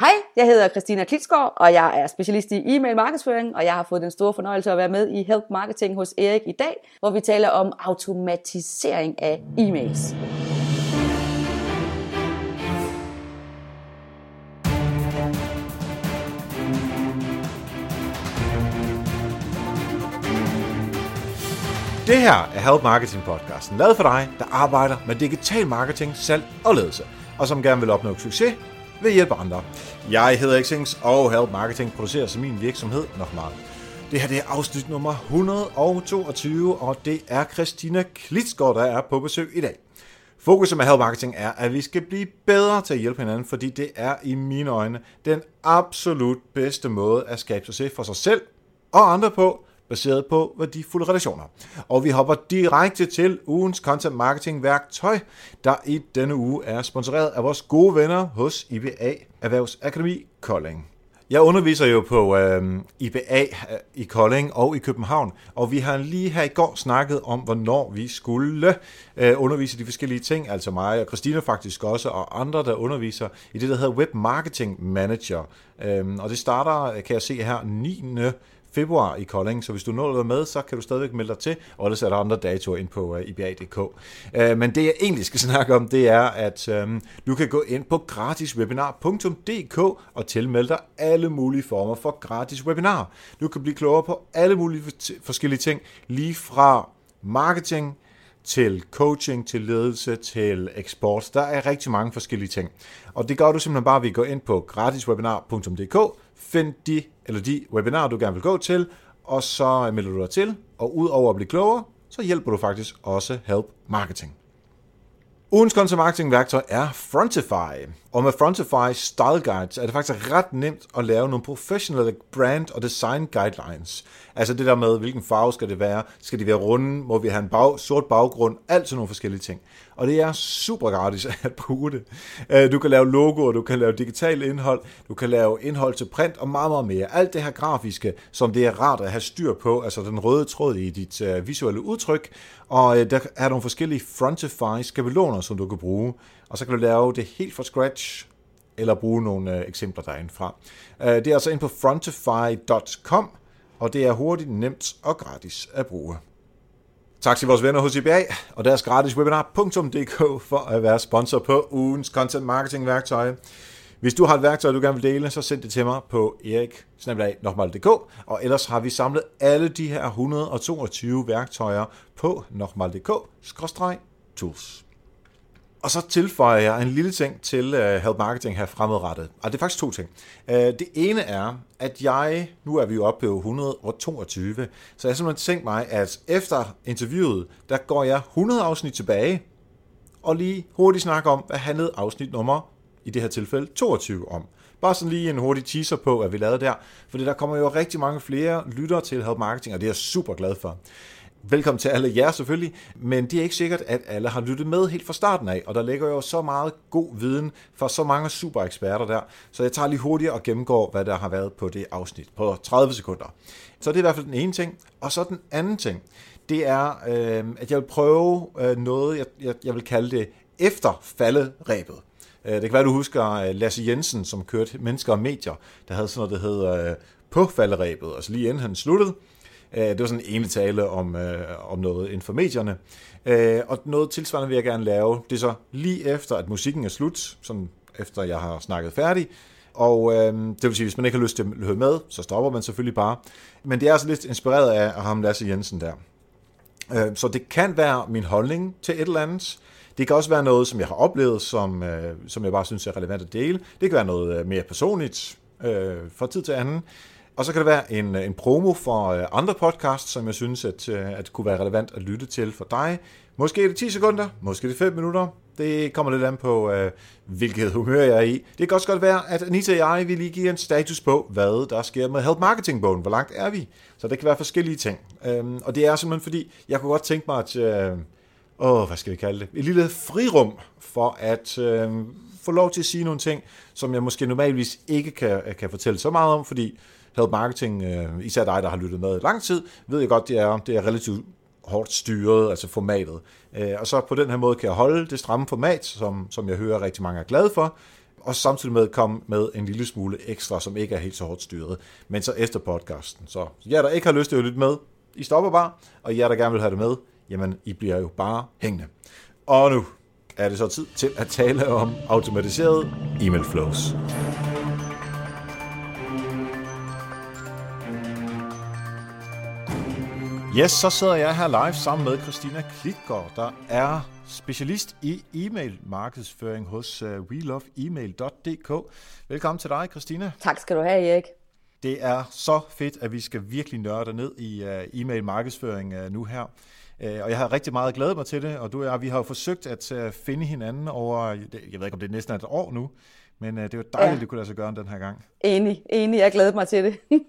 Hej, jeg hedder Christina Klitsgaard, og jeg er specialist i e-mail markedsføring, og jeg har fået den store fornøjelse at være med i Help Marketing hos Erik i dag, hvor vi taler om automatisering af e-mails. Det her er Help Marketing podcasten, lavet for dig, der arbejder med digital marketing, salg og ledelse, og som gerne vil opnå succes ved hjælp af andre. Jeg hedder Xings, og Help Marketing producerer som min virksomhed nok meget. Det her det er afsnit nummer 122, og det er Christina Klitsgaard, der er på besøg i dag. Fokuset med Help Marketing er, at vi skal blive bedre til at hjælpe hinanden, fordi det er i mine øjne den absolut bedste måde at skabe succes for sig selv og andre på, baseret på værdifulde relationer. Og vi hopper direkte til ugens content marketing værktøj, der i denne uge er sponsoreret af vores gode venner hos IBA Erhvervsakademi Kolding. Jeg underviser jo på øhm, øh, IBA i Kolding og i København, og vi har lige her i går snakket om, hvornår vi skulle øh, undervise de forskellige ting, altså mig og Christina faktisk også, og andre, der underviser i det, der hedder Web Marketing Manager. Øh, og det starter, kan jeg se her, 9 februar i Kolding, så hvis du nåede at være med, så kan du stadigvæk melde dig til, og ellers er der andre datoer ind på øh, uh, iba.dk. Uh, øh, men det jeg egentlig skal snakke om, det er, at um, du kan gå ind på gratiswebinar.dk og tilmelde dig alle mulige former for gratis webinar. Du kan blive klogere på alle mulige forskellige ting, lige fra marketing, til coaching, til ledelse, til eksport. Der er rigtig mange forskellige ting. Og det gør du simpelthen bare ved at gå ind på gratiswebinar.dk, find de eller de webinarer, du gerne vil gå til, og så melder du dig til, og udover at blive klogere, så hjælper du faktisk også Help Marketing. Ugens content marketing værktøj er Frontify. Og med Frontify Style Guides er det faktisk ret nemt at lave nogle professionelle brand og design guidelines. Altså det der med, hvilken farve skal det være? Skal de være runde? Må vi have en bag, sort baggrund? Alt sådan nogle forskellige ting. Og det er super gratis at bruge det. Øh, du kan lave logoer, du kan lave digitalt indhold, du kan lave indhold til print og meget, meget mere. Alt det her grafiske, som det er rart at have styr på, altså den røde tråd i dit øh, visuelle udtryk. Og øh, der er nogle forskellige Frontify skabeloner, som du kan bruge. Og så kan du lave det helt fra scratch, eller bruge nogle øh, eksempler derindfra. Øh, det er altså ind på frontify.com, og det er hurtigt, nemt og gratis at bruge. Tak til vores venner hos IBA og deres gratis webinar.dk for at være sponsor på ugens content marketing værktøj. Hvis du har et værktøj, du gerne vil dele, så send det til mig på erik og ellers har vi samlet alle de her 122 værktøjer på nokmal.dk-tools. Og så tilføjer jeg en lille ting til uh, Help Marketing her fremadrettet. Og det er faktisk to ting. Uh, det ene er, at jeg, nu er vi jo oppe på 122, så jeg har simpelthen tænkt mig, at efter interviewet, der går jeg 100 afsnit tilbage, og lige hurtigt snakke om, hvad handlede afsnit nummer, i det her tilfælde 22 om. Bare sådan lige en hurtig teaser på, hvad vi lavede der, for der kommer jo rigtig mange flere lyttere til Help Marketing, og det er jeg super glad for. Velkommen til alle jer selvfølgelig, men det er ikke sikkert, at alle har lyttet med helt fra starten af, og der ligger jo så meget god viden fra så mange super eksperter der, så jeg tager lige hurtigt og gennemgår, hvad der har været på det afsnit på 30 sekunder. Så det er i hvert fald den ene ting, og så den anden ting, det er, øh, at jeg vil prøve øh, noget, jeg, jeg, jeg vil kalde det efter falderæbet. Øh, det kan være, du husker øh, Lasse Jensen, som kørte Mennesker og Medier, der havde sådan noget, der hedder øh, på falderæbet, altså lige inden han sluttede, Øh, det var sådan en ene tale om, øh, om noget inden for medierne. Øh, og noget tilsvarende vil jeg gerne lave. Det er så lige efter, at musikken er slut, sådan efter jeg har snakket færdig. Og øh, det vil sige, hvis man ikke har lyst til at høre med, så stopper man selvfølgelig bare. Men det er altså lidt inspireret af ham Lasse Jensen der. Øh, så det kan være min holdning til et eller andet. Det kan også være noget, som jeg har oplevet, som, øh, som jeg bare synes er relevant at dele. Det kan være noget øh, mere personligt øh, fra tid til anden. Og så kan det være en, øh, en promo for øh, andre podcasts, som jeg synes, at, øh, at kunne være relevant at lytte til for dig. Måske er det 10 sekunder, måske er det 5 minutter. Det kommer lidt an på, øh, hvilket humør jeg er i. Det kan også godt være, at Anita og jeg vil lige give en status på, hvad der sker med Help Marketing-bogen. Hvor langt er vi? Så det kan være forskellige ting. Øhm, og det er simpelthen fordi, jeg kunne godt tænke mig at... Øh, åh, hvad skal vi kalde det? Et lille frirum for at øh, få lov til at sige nogle ting, som jeg måske normalvis ikke kan, kan fortælle så meget om, fordi Help Marketing, øh, især dig, der har lyttet med lang tid, ved jeg godt, det er, det er relativt hårdt styret, altså formatet. Øh, og så på den her måde kan jeg holde det stramme format, som, som jeg hører rigtig mange er glade for, og samtidig med komme med en lille smule ekstra, som ikke er helt så hårdt styret, men så efter podcasten. Så jer, der ikke har lyst til at lytte med, I stopper bare, og jer, der gerne vil have det med, jamen, I bliver jo bare hængende. Og nu er det så tid til at tale om automatiseret e-mail flows. Yes, så sidder jeg her live sammen med Christina Klitgaard, der er specialist i e-mail markedsføring hos uh, weloveemail.dk. Velkommen til dig, Christina. Tak skal du have, Erik. Det er så fedt, at vi skal virkelig nørde ned i uh, e-mail markedsføring uh, nu her. Og jeg har rigtig meget glædet mig til det, og du og jeg, vi har jo forsøgt at finde hinanden over, jeg ved ikke om det er næsten et år nu, men det var dejligt, ja. det kunne lade sig gøre den her gang. Enig, enig, jeg glæder mig til det.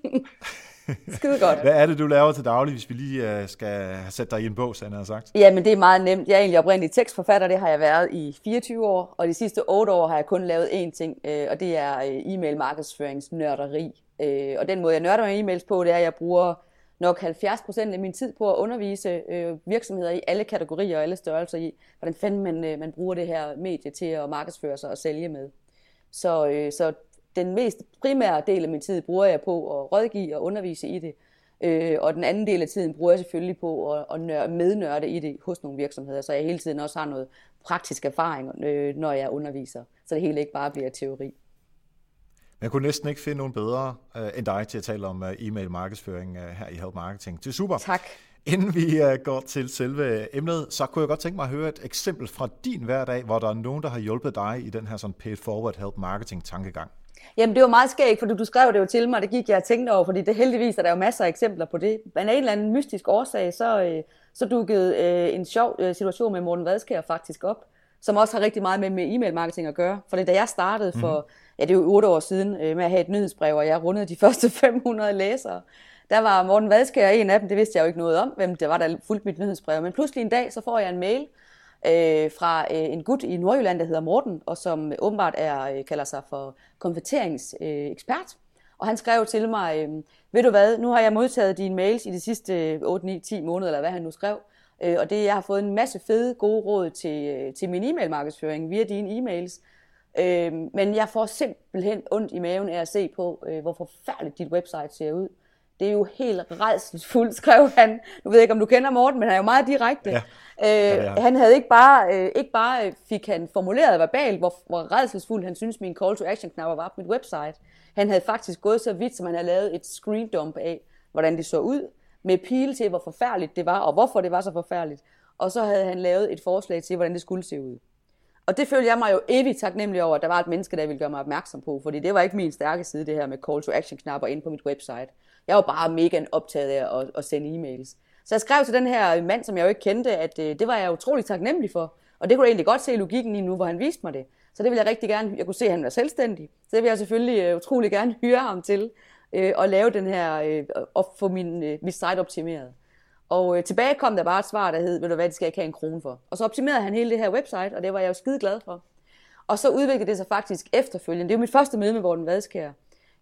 Skide godt. Hvad er det, du laver til daglig, hvis vi lige uh, skal sætte dig i en bog, Sanne har sagt? Jamen, det er meget nemt. Jeg er egentlig oprindelig tekstforfatter, det har jeg været i 24 år, og de sidste 8 år har jeg kun lavet én ting, øh, og det er øh, e-mail markedsføringsnørderi. Øh, og den måde, jeg nørder med e-mails på, det er, at jeg bruger nok 70% af min tid på at undervise virksomheder i alle kategorier og alle størrelser i, hvordan fanden man, man bruger det her medie til at markedsføre sig og sælge med. Så, så den mest primære del af min tid bruger jeg på at rådgive og undervise i det. Øh, og den anden del af tiden bruger jeg selvfølgelig på at, at nør, mednørde i det hos nogle virksomheder, så jeg hele tiden også har noget praktisk erfaring, øh, når jeg underviser, så det hele ikke bare bliver teori. Jeg kunne næsten ikke finde nogen bedre uh, end dig til at tale om uh, e-mail markedsføring uh, her i Help Marketing. Det er super. Tak. Inden vi uh, går til selve emnet, så kunne jeg godt tænke mig at høre et eksempel fra din hverdag, hvor der er nogen, der har hjulpet dig i den her sådan paid forward help marketing tankegang. Jamen, det var meget skægt, fordi du skrev det jo til mig, og det gik jeg og tænkte over, fordi det heldigvis er der jo masser af eksempler på det. Men af en eller anden mystisk årsag, så, øh, så dukkede øh, en sjov øh, situation med Morten Vadskær faktisk op, som også har rigtig meget med, med e-mail marketing at gøre. For da jeg startede for, mm. ja det er jo otte år siden, øh, med at have et nyhedsbrev, og jeg rundede de første 500 læsere, der var Morten Vadskær en af dem, det vidste jeg jo ikke noget om, hvem det var, der fulgte mit nyhedsbrev. Men pludselig en dag, så får jeg en mail, øh, fra øh, en gut i Nordjylland, der hedder Morten, og som åbenbart er, øh, kalder sig for konverteringsekspert. og han skrev til mig, øh, ved du hvad, nu har jeg modtaget dine mails i de sidste 8, 9, 10 måneder, eller hvad han nu skrev, øh, og det, jeg har fået en masse fede, gode råd til, øh, til min e-mail-markedsføring via dine e-mails. Øh, men jeg får simpelthen ondt i maven af at se på, øh, hvor forfærdeligt dit website ser ud. Det er jo helt redselsfuldt, skrev han. Nu ved jeg ikke, om du kender Morten, men han er jo meget direkte. Ja. Øh, ja, han havde ikke bare, øh, ikke bare øh, fik han formuleret verbalt, hvor, hvor redselsfuld han synes, min call to action knapper var på mit website. Han havde faktisk gået så vidt, som han havde lavet et screen dump af, hvordan det så ud, med pile til, hvor forfærdeligt det var, og hvorfor det var så forfærdeligt. Og så havde han lavet et forslag til, hvordan det skulle se ud. Og det følte jeg mig jo evigt taknemmelig over, at der var et menneske, der ville gøre mig opmærksom på, fordi det var ikke min stærke side, det her med call to action knapper ind på mit website. Jeg var bare mega optaget af at, at sende e-mails. Så jeg skrev til den her mand, som jeg jo ikke kendte, at øh, det var jeg utrolig taknemmelig for. Og det kunne jeg egentlig godt se logikken i nu, hvor han viste mig det. Så det vil jeg rigtig gerne, jeg kunne se, at han var selvstændig. Så det vil jeg selvfølgelig øh, utrolig gerne hyre ham til øh, at lave den her, øh, og få min, øh, mit site optimeret. Og øh, tilbage kom der bare et svar, der hed, ved du hvad, det skal jeg ikke have en krone for. Og så optimerede han hele det her website, og det var jeg jo skide glad for. Og så udviklede det sig faktisk efterfølgende. Det er jo mit første møde med Morten Vadskær,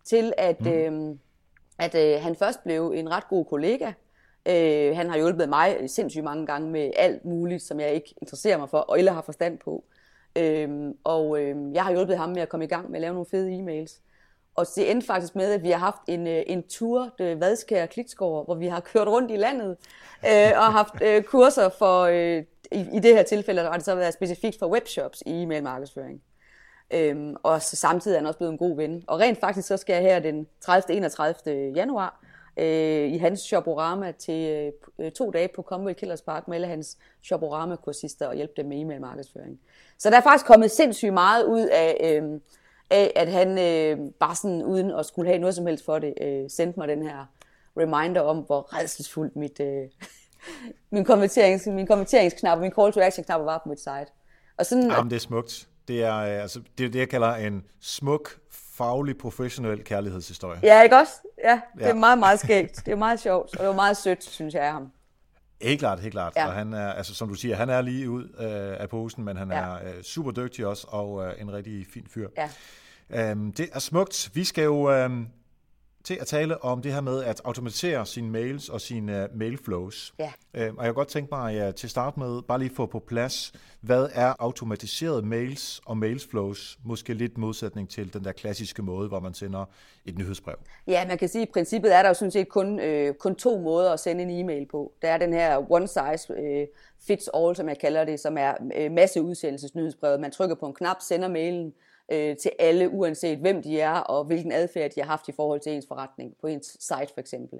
til at, mm. øh, at øh, han først blev en ret god kollega. Øh, han har hjulpet mig sindssygt mange gange med alt muligt, som jeg ikke interesserer mig for, og eller har forstand på. Øh, og øh, jeg har hjulpet ham med at komme i gang med at lave nogle fede e-mails. Og det endte faktisk med, at vi har haft en, øh, en tur, det Vadskær Klitskov, hvor vi har kørt rundt i landet øh, og haft øh, kurser for, øh, i, i det her tilfælde har det så været specifikt for webshops i e-mail markedsføring. Øhm, og så samtidig er han også blevet en god ven. Og rent faktisk så skal jeg her den 30. 31. januar øh, i hans Shoporama til øh, øh, to dage på Commonwealth Killers Park med alle hans Shoporama-kursister og hjælpe dem med e-mail markedsføring. Så der er faktisk kommet sindssygt meget ud af, øh, af at han øh, bare sådan uden at skulle have noget som helst for det, øh, sendte mig den her reminder om, hvor redselsfuldt mit, øh, min, konverterings, min konverteringsknap, og min call to action knap var på mit site. Og sådan, Jamen, det er smukt. Det er, øh, altså, det er det, jeg kalder en smuk, faglig, professionel kærlighedshistorie. Ja, ikke også? Ja, det ja. er meget, meget skægt. Det er meget sjovt, og det var meget sødt, synes jeg, af ham. Helt klart, helt klart. Ja. Og han er, altså, som du siger, han er lige ud øh, af posen, men han ja. er øh, super dygtig også, og øh, en rigtig fin fyr. Ja. Øhm, det er smukt. Vi skal jo... Øh, til at tale om det her med at automatisere sine mails og sine uh, mailflows. Ja. Uh, og jeg kan godt tænke mig ja, til start med bare lige få på plads, hvad er automatiseret mails og mailsflows, måske lidt modsætning til den der klassiske måde, hvor man sender et nyhedsbrev. Ja, man kan sige, at i princippet er der jo sådan set kun, øh, kun to måder at sende en e-mail på. Der er den her one size øh, fits all, som jeg kalder det, som er øh, masseudsendelsesnyhedsbrevet. Man trykker på en knap, sender mailen, øh, til alle, uanset hvem de er, og hvilken adfærd de har haft i forhold til ens forretning, på ens site for eksempel.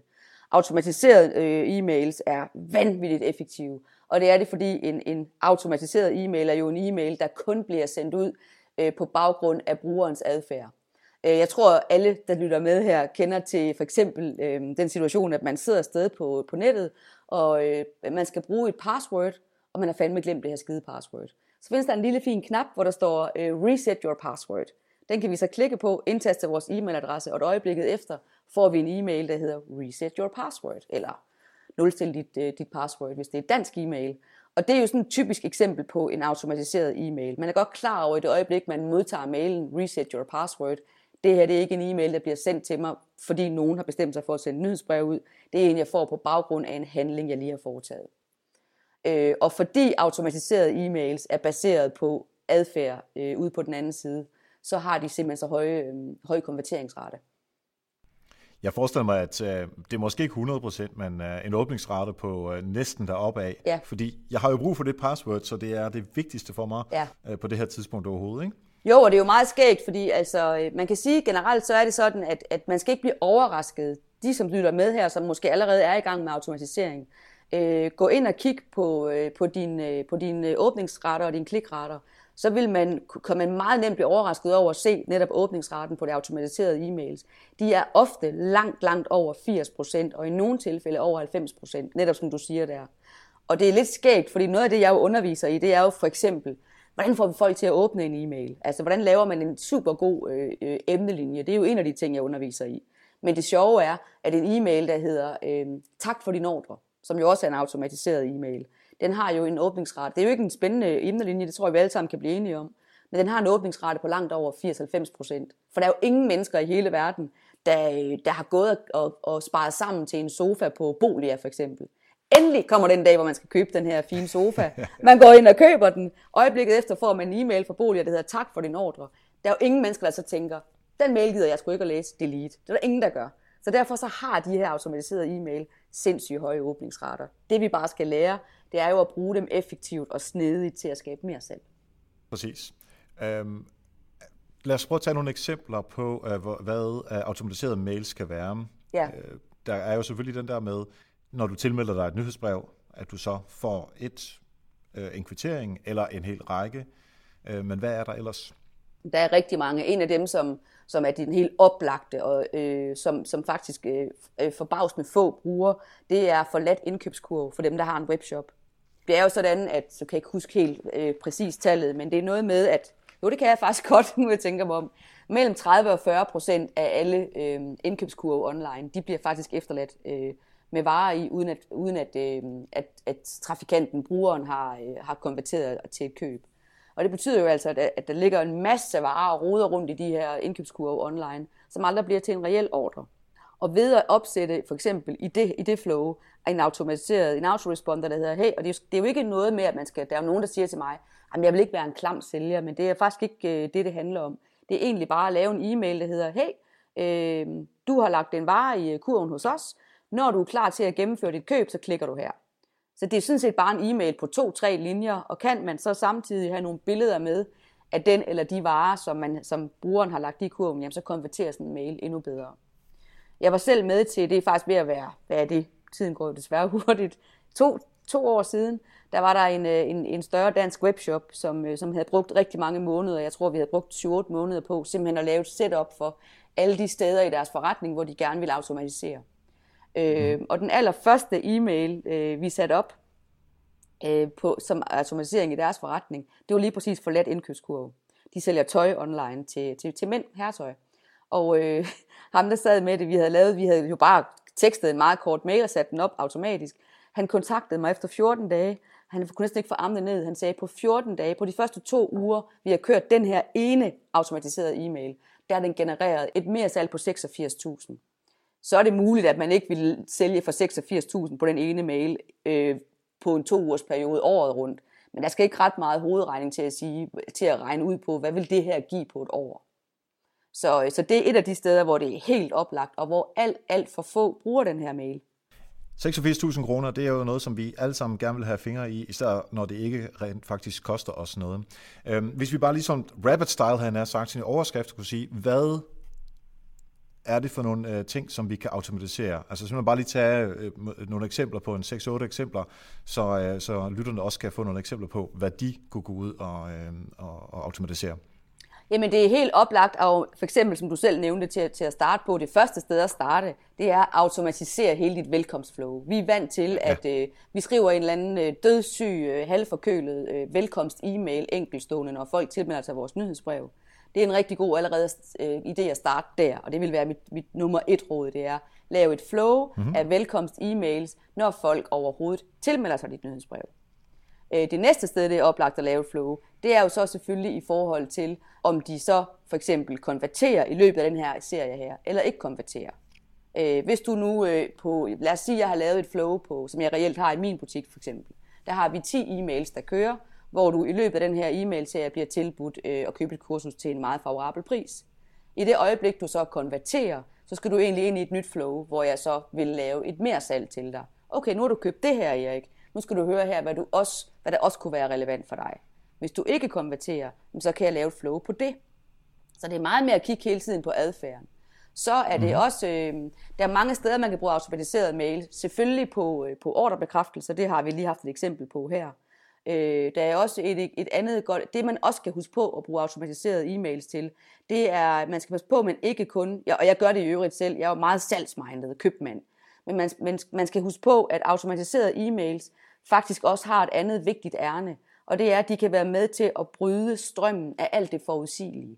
Automatiserede øh, e-mails er vanvittigt effektive, og det er det, fordi en, en automatiseret e-mail er jo en e-mail, der kun bliver sendt ud øh, på baggrund af brugerens adfærd. Øh, jeg tror, alle, der lytter med her, kender til for eksempel øh, den situation, at man sidder afsted på, på nettet, og øh, man skal bruge et password, og man har fandme glemt det her skide password så findes der en lille fin knap, hvor der står øh, Reset Your Password. Den kan vi så klikke på, indtaste vores e-mailadresse, og et øjeblikket efter får vi en e-mail, der hedder Reset Your Password, eller nulstil dit, øh, dit password, hvis det er et dansk e-mail. Og det er jo sådan et typisk eksempel på en automatiseret e-mail. Man er godt klar over i det øjeblik, man modtager mailen Reset Your Password, det her det er ikke en e-mail, der bliver sendt til mig, fordi nogen har bestemt sig for at sende nyhedsbrev ud. Det er en, jeg får på baggrund af en handling, jeg lige har foretaget. Øh, og fordi automatiserede e-mails er baseret på adfærd øh, ude på den anden side, så har de simpelthen så høje, øh, høje konverteringsrate. Jeg forestiller mig, at øh, det er måske ikke 100%, men øh, en åbningsrate på øh, næsten deroppe af. Ja. Fordi jeg har jo brug for det password, så det er det vigtigste for mig ja. øh, på det her tidspunkt overhovedet. Ikke? Jo, og det er jo meget skægt, fordi altså, øh, man kan sige generelt, så er det sådan, at, at man skal ikke blive overrasket. De, som lytter med her, som måske allerede er i gang med automatisering, øh, gå ind og kig på, øh, på dine øh, på din øh, åbningsrater og dine klikretter, så vil man, kan man meget nemt blive overrasket over at se netop åbningsraten på de automatiserede e-mails. De er ofte langt, langt over 80%, og i nogle tilfælde over 90%, netop som du siger der. Og det er lidt skægt, fordi noget af det, jeg jo underviser i, det er jo for eksempel, hvordan får vi folk til at åbne en e-mail? Altså, hvordan laver man en super god øh, øh, emnelinje? Det er jo en af de ting, jeg underviser i. Men det sjove er, at en e-mail, der hedder øh, tak for din ordre, som jo også er en automatiseret e-mail, den har jo en åbningsrate. Det er jo ikke en spændende emnelinje, det tror jeg, vi alle sammen kan blive enige om. Men den har en åbningsrate på langt over 80-90 procent. For der er jo ingen mennesker i hele verden, der, der har gået og, og sparet sammen til en sofa på Bolia for eksempel. Endelig kommer den dag, hvor man skal købe den her fine sofa. Man går ind og køber den. Øjeblikket efter får man en e-mail fra Bolia, der hedder tak for din ordre. Der er jo ingen mennesker, der så tænker, den mail gider jeg sgu ikke at læse, delete. Det er der ingen, der gør. Så derfor så har de her automatiserede e-mail sindssygt høje åbningsrater. Det vi bare skal lære, det er jo at bruge dem effektivt og snedigt til at skabe mere salg. Præcis. Øhm, lad os prøve at tage nogle eksempler på, uh, hvad uh, automatiserede mails kan være. Ja. Uh, der er jo selvfølgelig den der med, når du tilmelder dig et nyhedsbrev, at du så får et, en kvittering eller en hel række. Men hvad er der ellers? Der er rigtig mange. En af dem, som, som er den helt oplagte, og øh, som, som faktisk øh, øh forbavsende få bruger, det er forladt indkøbskurve for dem, der har en webshop. Det er jo sådan, at, så kan jeg ikke huske helt øh, præcis tallet, men det er noget med, at, jo det kan jeg faktisk godt, nu jeg tænker mig om, mellem 30 og 40 procent af alle øh, indkøbskurve online, de bliver faktisk efterladt øh, med varer i, uden at, uden at, øh, at, at trafikanten, brugeren, har, øh, har konverteret til et køb. Og det betyder jo altså, at, at der ligger en masse varer og roder rundt i de her indkøbskurve online, som aldrig bliver til en reel ordre. Og ved at opsætte for eksempel i det, i det flow en automatiseret, en autoresponder, der hedder, hey, og det er, jo, det er jo ikke noget med, at man skal, der er jo nogen, der siger til mig, at jeg vil ikke være en klam sælger, men det er faktisk ikke øh, det, det handler om. Det er egentlig bare at lave en e-mail, der hedder, hey, øh, du har lagt en vare i kurven hos os, når du er klar til at gennemføre dit køb, så klikker du her. Så det er sådan set bare en e-mail på to-tre linjer, og kan man så samtidig have nogle billeder med af den eller de varer, som, man, som brugeren har lagt i kurven, jamen så konverterer sådan en mail endnu bedre. Jeg var selv med til, det er faktisk ved at være, hvad er det, tiden går jo desværre hurtigt, to, to år siden, der var der en, øh, en, en større dansk webshop, som, øh, som havde brugt rigtig mange måneder, jeg tror vi havde brugt 7-8 måneder på, simpelthen at lave et setup for alle de steder i deres forretning, hvor de gerne ville automatisere. Øh, og den allerførste e-mail, øh, vi satte op øh, på, som automatisering i deres forretning, det var lige præcis for let indkøbskurve. De sælger tøj online til, til, til mænd, herretøj. Og øh, ham, der sad med det, vi havde lavet, vi havde jo bare tekstet en meget kort mail og sat den op automatisk. Han kontaktede mig efter 14 dage. Han kunne næsten ikke få armene ned. Han sagde, på 14 dage, på de første to uger, vi har kørt den her ene automatiserede e-mail, der er den genereret et mere salg på 86.000 så er det muligt, at man ikke vil sælge for 86.000 på den ene mail øh, på en to ugers periode året rundt. Men der skal ikke ret meget hovedregning til at, sige, til at regne ud på, hvad vil det her give på et år. Så, øh, så det er et af de steder, hvor det er helt oplagt, og hvor alt, alt for få bruger den her mail. 86.000 kroner, det er jo noget, som vi alle sammen gerne vil have fingre i, især når det ikke rent faktisk koster os noget. Øhm, hvis vi bare ligesom rapid style havde sagt sin overskrift, kunne sige, hvad er det for nogle øh, ting, som vi kan automatisere? Altså simpelthen bare lige tage øh, nogle eksempler på en 6-8 eksempler, så, øh, så lytterne også kan få nogle eksempler på, hvad de kunne gå ud og, øh, og, og automatisere. Jamen det er helt oplagt, og for eksempel som du selv nævnte til, til at starte på, det første sted at starte, det er at automatisere hele dit velkomstflow. Vi er vant til, at ja. øh, vi skriver en eller anden øh, dødssyg, øh, halvforkølet øh, velkomst-e-mail enkeltstående, når folk tilmelder sig vores nyhedsbrev. Det er en rigtig god allerede øh, idé at starte der, og det vil være mit, mit nummer et råd, det er lave et flow mm-hmm. af velkomst-e-mails, når folk overhovedet tilmelder sig dit nyhedsbrev. Øh, det næste sted, det er oplagt at lave et flow, det er jo så selvfølgelig i forhold til, om de så for eksempel konverterer i løbet af den her serie her, eller ikke konverterer. Øh, hvis du nu øh, på, lad os sige, at jeg har lavet et flow på, som jeg reelt har i min butik for eksempel, der har vi 10 e-mails, der kører, hvor du i løbet af den her e-mail-serie bliver tilbudt øh, at købe et kursus til en meget favorabel pris. I det øjeblik, du så konverterer, så skal du egentlig ind i et nyt flow, hvor jeg så vil lave et mere salg til dig. Okay, nu har du købt det her, Erik. Nu skal du høre her, hvad, du også, hvad der også kunne være relevant for dig. Hvis du ikke konverterer, så kan jeg lave et flow på det. Så det er meget mere at kigge hele tiden på adfærden. Så er det mm. også, øh, der er mange steder, man kan bruge automatiseret mail. Selvfølgelig på, øh, på ordrebekræftelse, det har vi lige haft et eksempel på her. Øh, der er også et, et andet godt, det man også skal huske på at bruge automatiserede e-mails til, det er, man skal passe på, men ikke kun, ja, og jeg gør det i øvrigt selv, jeg er jo meget salgsmindet købmand, men man, man, man skal huske på, at automatiserede e-mails faktisk også har et andet vigtigt ærne, og det er, at de kan være med til at bryde strømmen af alt det forudsigelige.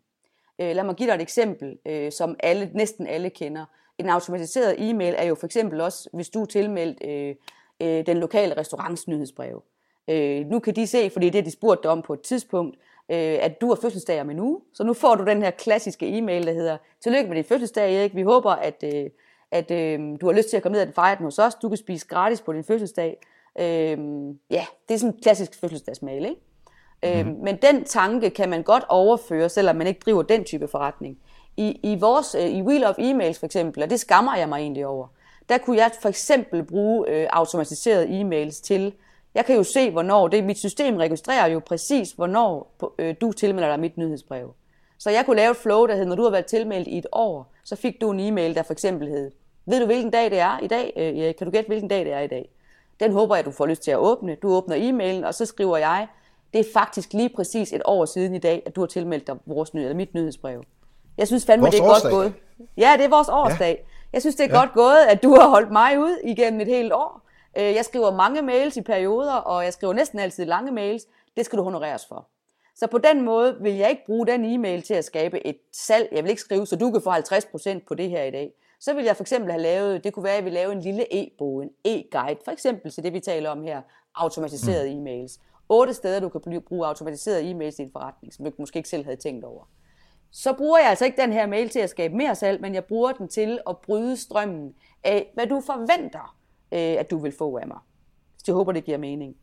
Øh, lad mig give dig et eksempel, øh, som alle, næsten alle kender. En automatiseret e-mail er jo for eksempel også, hvis du er tilmeldt øh, øh, den lokale restaurants nyhedsbrev. Øh, nu kan de se, fordi det er de spurgt om på et tidspunkt, øh, at du har fødselsdag om en uge. Så nu får du den her klassiske e-mail, der hedder, tillykke med din fødselsdag, Erik. Vi håber, at, øh, at øh, du har lyst til at komme ned og fejre den hos os. Du kan spise gratis på din fødselsdag. Øh, ja, det er sådan en klassisk fødselsdagsmail, ikke? Mm. Øh, men den tanke kan man godt overføre, selvom man ikke driver den type forretning. I, i, vores, øh, i Wheel of Emails for eksempel, og det skammer jeg mig egentlig over, der kunne jeg for eksempel bruge øh, automatiserede e-mails til, jeg kan jo se, hvornår, det mit system registrerer jo præcis, hvornår øh, du tilmelder dig mit nyhedsbrev. Så jeg kunne lave et flow, der hed, når du har været tilmeldt i et år, så fik du en e-mail, der for eksempel hed, ved du hvilken dag det er i dag? Øh, kan du gætte, hvilken dag det er i dag? Den håber jeg, du får lyst til at åbne. Du åbner e-mailen, og så skriver jeg, det er faktisk lige præcis et år siden i dag, at du har tilmeldt dig vores nyhed, eller mit nyhedsbrev. Jeg synes fandme, vores det er årsdag. godt gået. Ja, det er vores årsdag. Ja. Jeg synes, det er ja. godt gået, at du har holdt mig ud igennem et helt år. Øh, jeg skriver mange mails i perioder, og jeg skriver næsten altid lange mails. Det skal du honoreres for. Så på den måde vil jeg ikke bruge den e-mail til at skabe et salg. Jeg vil ikke skrive, så du kan få 50% på det her i dag. Så vil jeg for eksempel have lavet, det kunne være, at jeg vil lave en lille e-bog, en e-guide, for eksempel til det, vi taler om her, automatiserede mm. e-mails. Otte steder, du kan bruge automatiserede e-mails i din forretning, som du måske ikke selv havde tænkt over. Så bruger jeg altså ikke den her mail til at skabe mere salg, men jeg bruger den til at bryde strømmen af, hvad du forventer, øh, at du vil få af mig. Så jeg håber, det giver mening.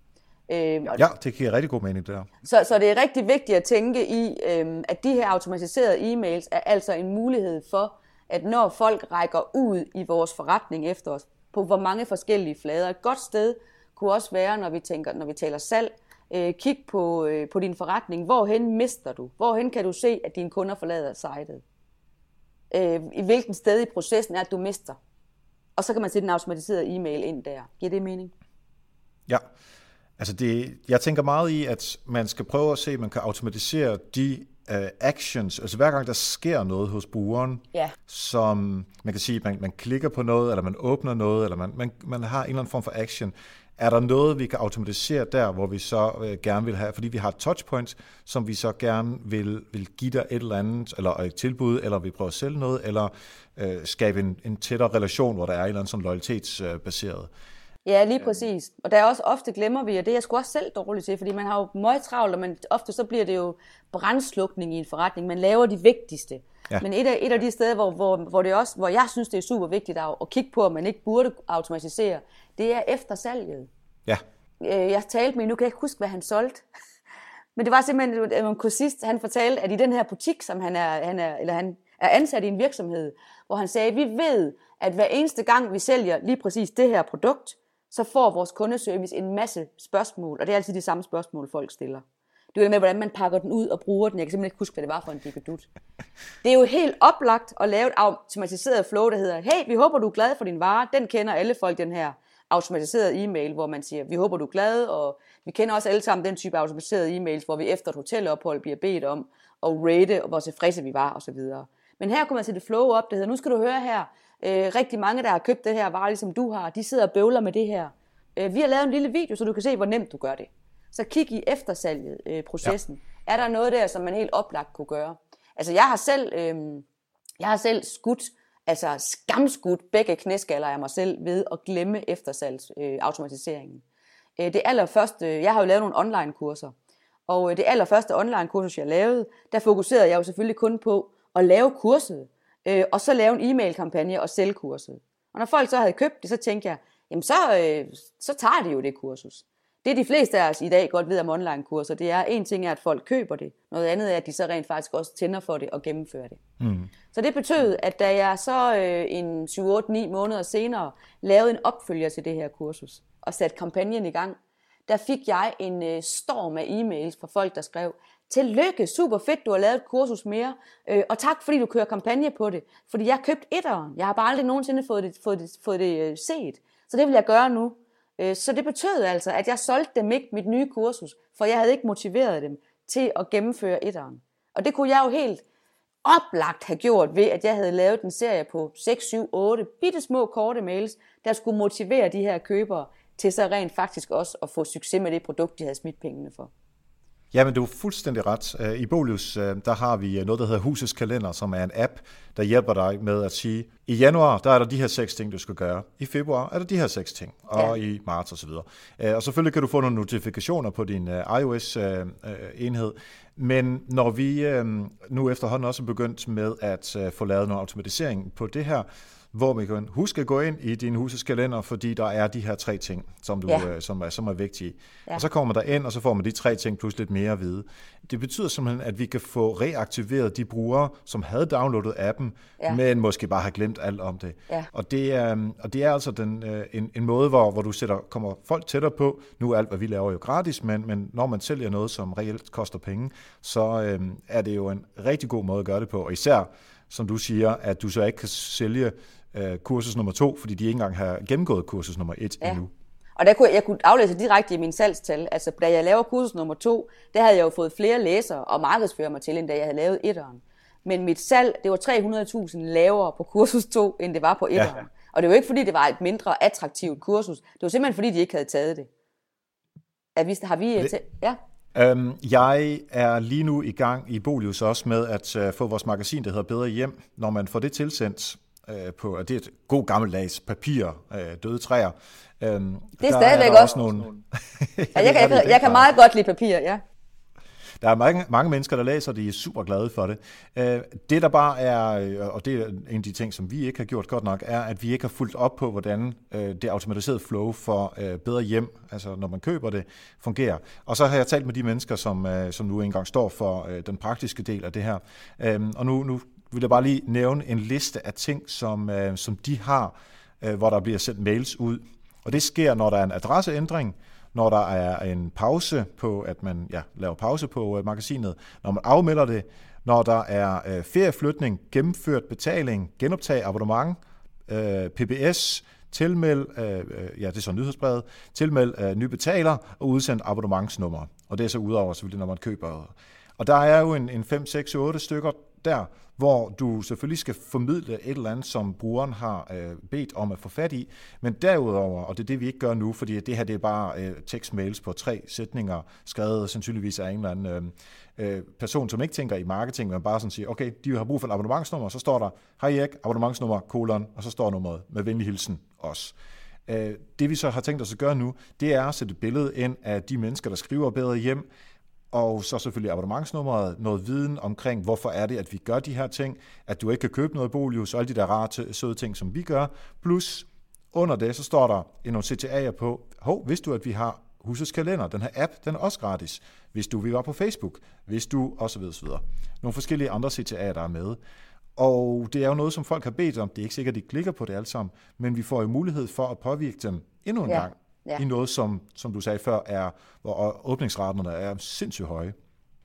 Øh, ja, det giver rigtig god mening, det der. Så, så det er rigtig vigtigt at tænke i, øh, at de her automatiserede e-mails er altså en mulighed for, at når folk rækker ud i vores forretning efter os, på hvor mange forskellige flader. Et godt sted kunne også være, når vi, tænker, når vi taler salg, øh, kig på, øh, på din forretning. Hvorhen mister du? Hvorhen kan du se, at dine kunder forlader sitet? Øh, I hvilken sted i processen er, at du mister? Og så kan man sætte en automatiseret e-mail ind der. Giver det mening? Ja. Altså det, jeg tænker meget i, at man skal prøve at se, at man kan automatisere de uh, actions, altså hver gang der sker noget hos brugeren, ja. som man kan sige, man, man klikker på noget, eller man åbner noget, eller man, man, man har en eller anden form for action, er der noget, vi kan automatisere der, hvor vi så øh, gerne vil have, fordi vi har touchpoints, som vi så gerne vil, vil give dig et eller andet, eller et tilbud, eller vi prøver at sælge noget, eller øh, skabe en, en tættere relation, hvor der er en eller anden sådan loyalitetsbaseret. Ja, lige præcis. Og der er også ofte glemmer vi, og det er jeg sgu også selv dårlig til, fordi man har jo meget travlt, og man, ofte så bliver det jo brændslukning i en forretning. Man laver de vigtigste. Ja. Men et af, et af de steder, hvor, hvor, hvor, det også, hvor jeg synes, det er super vigtigt at, at kigge på, at man ikke burde automatisere, det er efter salget. Ja. Øh, jeg talte med, nu kan jeg ikke huske, hvad han solgte. Men det var simpelthen en kursist, han fortalte, at i den her butik, som han er, han er, eller han er ansat i en virksomhed, hvor han sagde, vi ved, at hver eneste gang vi sælger lige præcis det her produkt, så får vores kundeservice en masse spørgsmål, og det er altid de samme spørgsmål, folk stiller. Det er med, hvordan man pakker den ud og bruger den. Jeg kan simpelthen ikke huske, hvad det var for en dikkedut. Det er jo helt oplagt at lave et automatiseret flow, der hedder, hey, vi håber, du er glad for din vare. Den kender alle folk, den her automatiseret e-mail, hvor man siger, vi håber, du er glad, og vi kender også alle sammen den type automatiseret e-mails, hvor vi efter et hotelophold bliver bedt om at rate, hvor tilfredse vi var, osv. Men her kunne man sætte flow op, der hedder, nu skal du høre her, øh, rigtig mange, der har købt det her vare, ligesom du har, de sidder og bøvler med det her. Øh, vi har lavet en lille video, så du kan se, hvor nemt du gør det. Så kig i eftersalget, øh, processen. Ja. Er der noget der, som man helt oplagt kunne gøre? Altså, jeg har selv, øh, jeg har selv skudt, altså skamskudt begge knæskaller af mig selv ved at glemme eftersalgsautomatiseringen. Øh, øh, det allerførste, jeg har jo lavet nogle online kurser, og øh, det allerførste online kursus, jeg lavede, der fokuserede jeg jo selvfølgelig kun på at lave kurset, øh, og så lave en e-mail-kampagne og sælge kurset. Og når folk så havde købt det, så tænkte jeg, jamen så, øh, så tager de jo det kursus. Det de fleste af os i dag godt ved om online-kurser, det er, en ting er, at folk køber det. Noget andet er, at de så rent faktisk også tænder for det og gennemfører det. Mm. Så det betød, at da jeg så øh, en 7-8-9 måneder senere lavede en opfølger til det her kursus, og satte kampagnen i gang, der fik jeg en øh, storm af e-mails fra folk, der skrev, tillykke, super fedt, du har lavet et kursus mere, øh, og tak fordi du kører kampagne på det, fordi jeg har købt etteren, jeg har bare aldrig nogensinde fået det, fået det, fået det øh, set, så det vil jeg gøre nu. Øh, så det betød altså, at jeg solgte dem ikke mit nye kursus, for jeg havde ikke motiveret dem til at gennemføre etteren. Og det kunne jeg jo helt oplagt have gjort ved, at jeg havde lavet en serie på 6, 7, 8 bitte små korte mails, der skulle motivere de her købere til så rent faktisk også at få succes med det produkt, de havde smidt pengene for. Ja, men du er fuldstændig ret. Øh, I Bolius, øh, der har vi noget, der hedder Husets Kalender, som er en app, der hjælper dig med at sige, i januar, der er der de her seks ting, du skal gøre. I februar er der de her seks ting, og ja. i marts osv. Og, øh, og selvfølgelig kan du få nogle notifikationer på din iOS-enhed, men når vi nu efterhånden også er begyndt med at få lavet noget automatisering på det her, hvor man kan huske at gå ind i din huses kalender, fordi der er de her tre ting, som, du, ja. øh, som, er, som er vigtige. Ja. Og så kommer der ind, og så får man de tre ting plus lidt mere at vide. Det betyder simpelthen, at vi kan få reaktiveret de brugere, som havde downloadet appen, ja. men måske bare har glemt alt om det. Ja. Og, det er, og det er altså den, øh, en, en måde, hvor, hvor du sætter, kommer folk tættere på. Nu er alt, hvad vi laver, jo gratis, men, men når man sælger noget, som reelt koster penge, så øh, er det jo en rigtig god måde at gøre det på. Og især, som du siger, at du så ikke kan sælge øh, kursus nummer to, fordi de ikke engang har gennemgået kursus nummer et ja. endnu. Og der kunne, jeg kunne aflæse direkte i min salgstal. Altså, da jeg laver kursus nummer to, der havde jeg jo fået flere læsere og markedsfører mig til, end da jeg havde lavet etteren. Men mit salg, det var 300.000 lavere på kursus 2, end det var på etteren. Ja. Og det var ikke, fordi det var et mindre attraktivt kursus. Det var simpelthen, fordi de ikke havde taget det. Er vi, har vi... Det, ja. Øhm, jeg er lige nu i gang i Bolius også med at uh, få vores magasin, der hedder Bedre Hjem. Når man får det tilsendt, øh, på, at det er et god gammeldags papir, øh, døde træer. Øhm, det er stadigvæk er også nogle... ja, jeg, kan, jeg, kan, jeg kan meget godt lide papir, ja. Der er mange, mange mennesker, der læser, og de er super glade for det. Øh, det der bare er, og det er en af de ting, som vi ikke har gjort godt nok, er, at vi ikke har fulgt op på, hvordan det automatiserede flow for bedre hjem, altså når man køber det, fungerer. Og så har jeg talt med de mennesker, som, som nu engang står for den praktiske del af det her. Og nu, nu vil jeg bare lige nævne en liste af ting, som, øh, som de har, øh, hvor der bliver sendt mails ud. Og det sker, når der er en adresseændring, når der er en pause på, at man ja, laver pause på øh, magasinet, når man afmelder det, når der er øh, ferieflytning, gennemført betaling, genoptag abonnement, øh, PBS, tilmeld, øh, øh, ja det er så nyhedsbrevet, tilmeld øh, nye betaler og udsend abonnementsnummer. Og det er så udover selvfølgelig, når man køber. Og der er jo en, en 5, 6, 8 stykker der, hvor du selvfølgelig skal formidle et eller andet, som brugeren har øh, bedt om at få fat i. Men derudover, og det er det, vi ikke gør nu, fordi det her det er bare øh, tekstmails på tre sætninger, skrevet sandsynligvis af en eller anden øh, øh, person, som ikke tænker i marketing, men bare sådan siger, okay, de har brug for et abonnementsnummer, så står der, hej Erik, abonnementsnummer, kolon, og så står nummeret med venlig hilsen også. Øh, det vi så har tænkt os at gøre nu, det er at sætte et billede ind af de mennesker, der skriver bedre hjem, og så selvfølgelig abonnementsnummeret, noget viden omkring, hvorfor er det, at vi gør de her ting, at du ikke kan købe noget Bolius, og alle de der rare, søde ting, som vi gør, plus under det, så står der nogle CTA'er på, hov, vidste du, at vi har husets kalender, den her app, den er også gratis, hvis du vil være på Facebook, hvis du osv. osv. Nogle forskellige andre CTA'er, der er med. Og det er jo noget, som folk har bedt om. Det er ikke sikkert, at de klikker på det alt sammen, men vi får jo mulighed for at påvirke dem endnu en ja. gang ja. i noget, som, som du sagde før, er, hvor åbningsraterne er sindssygt høje.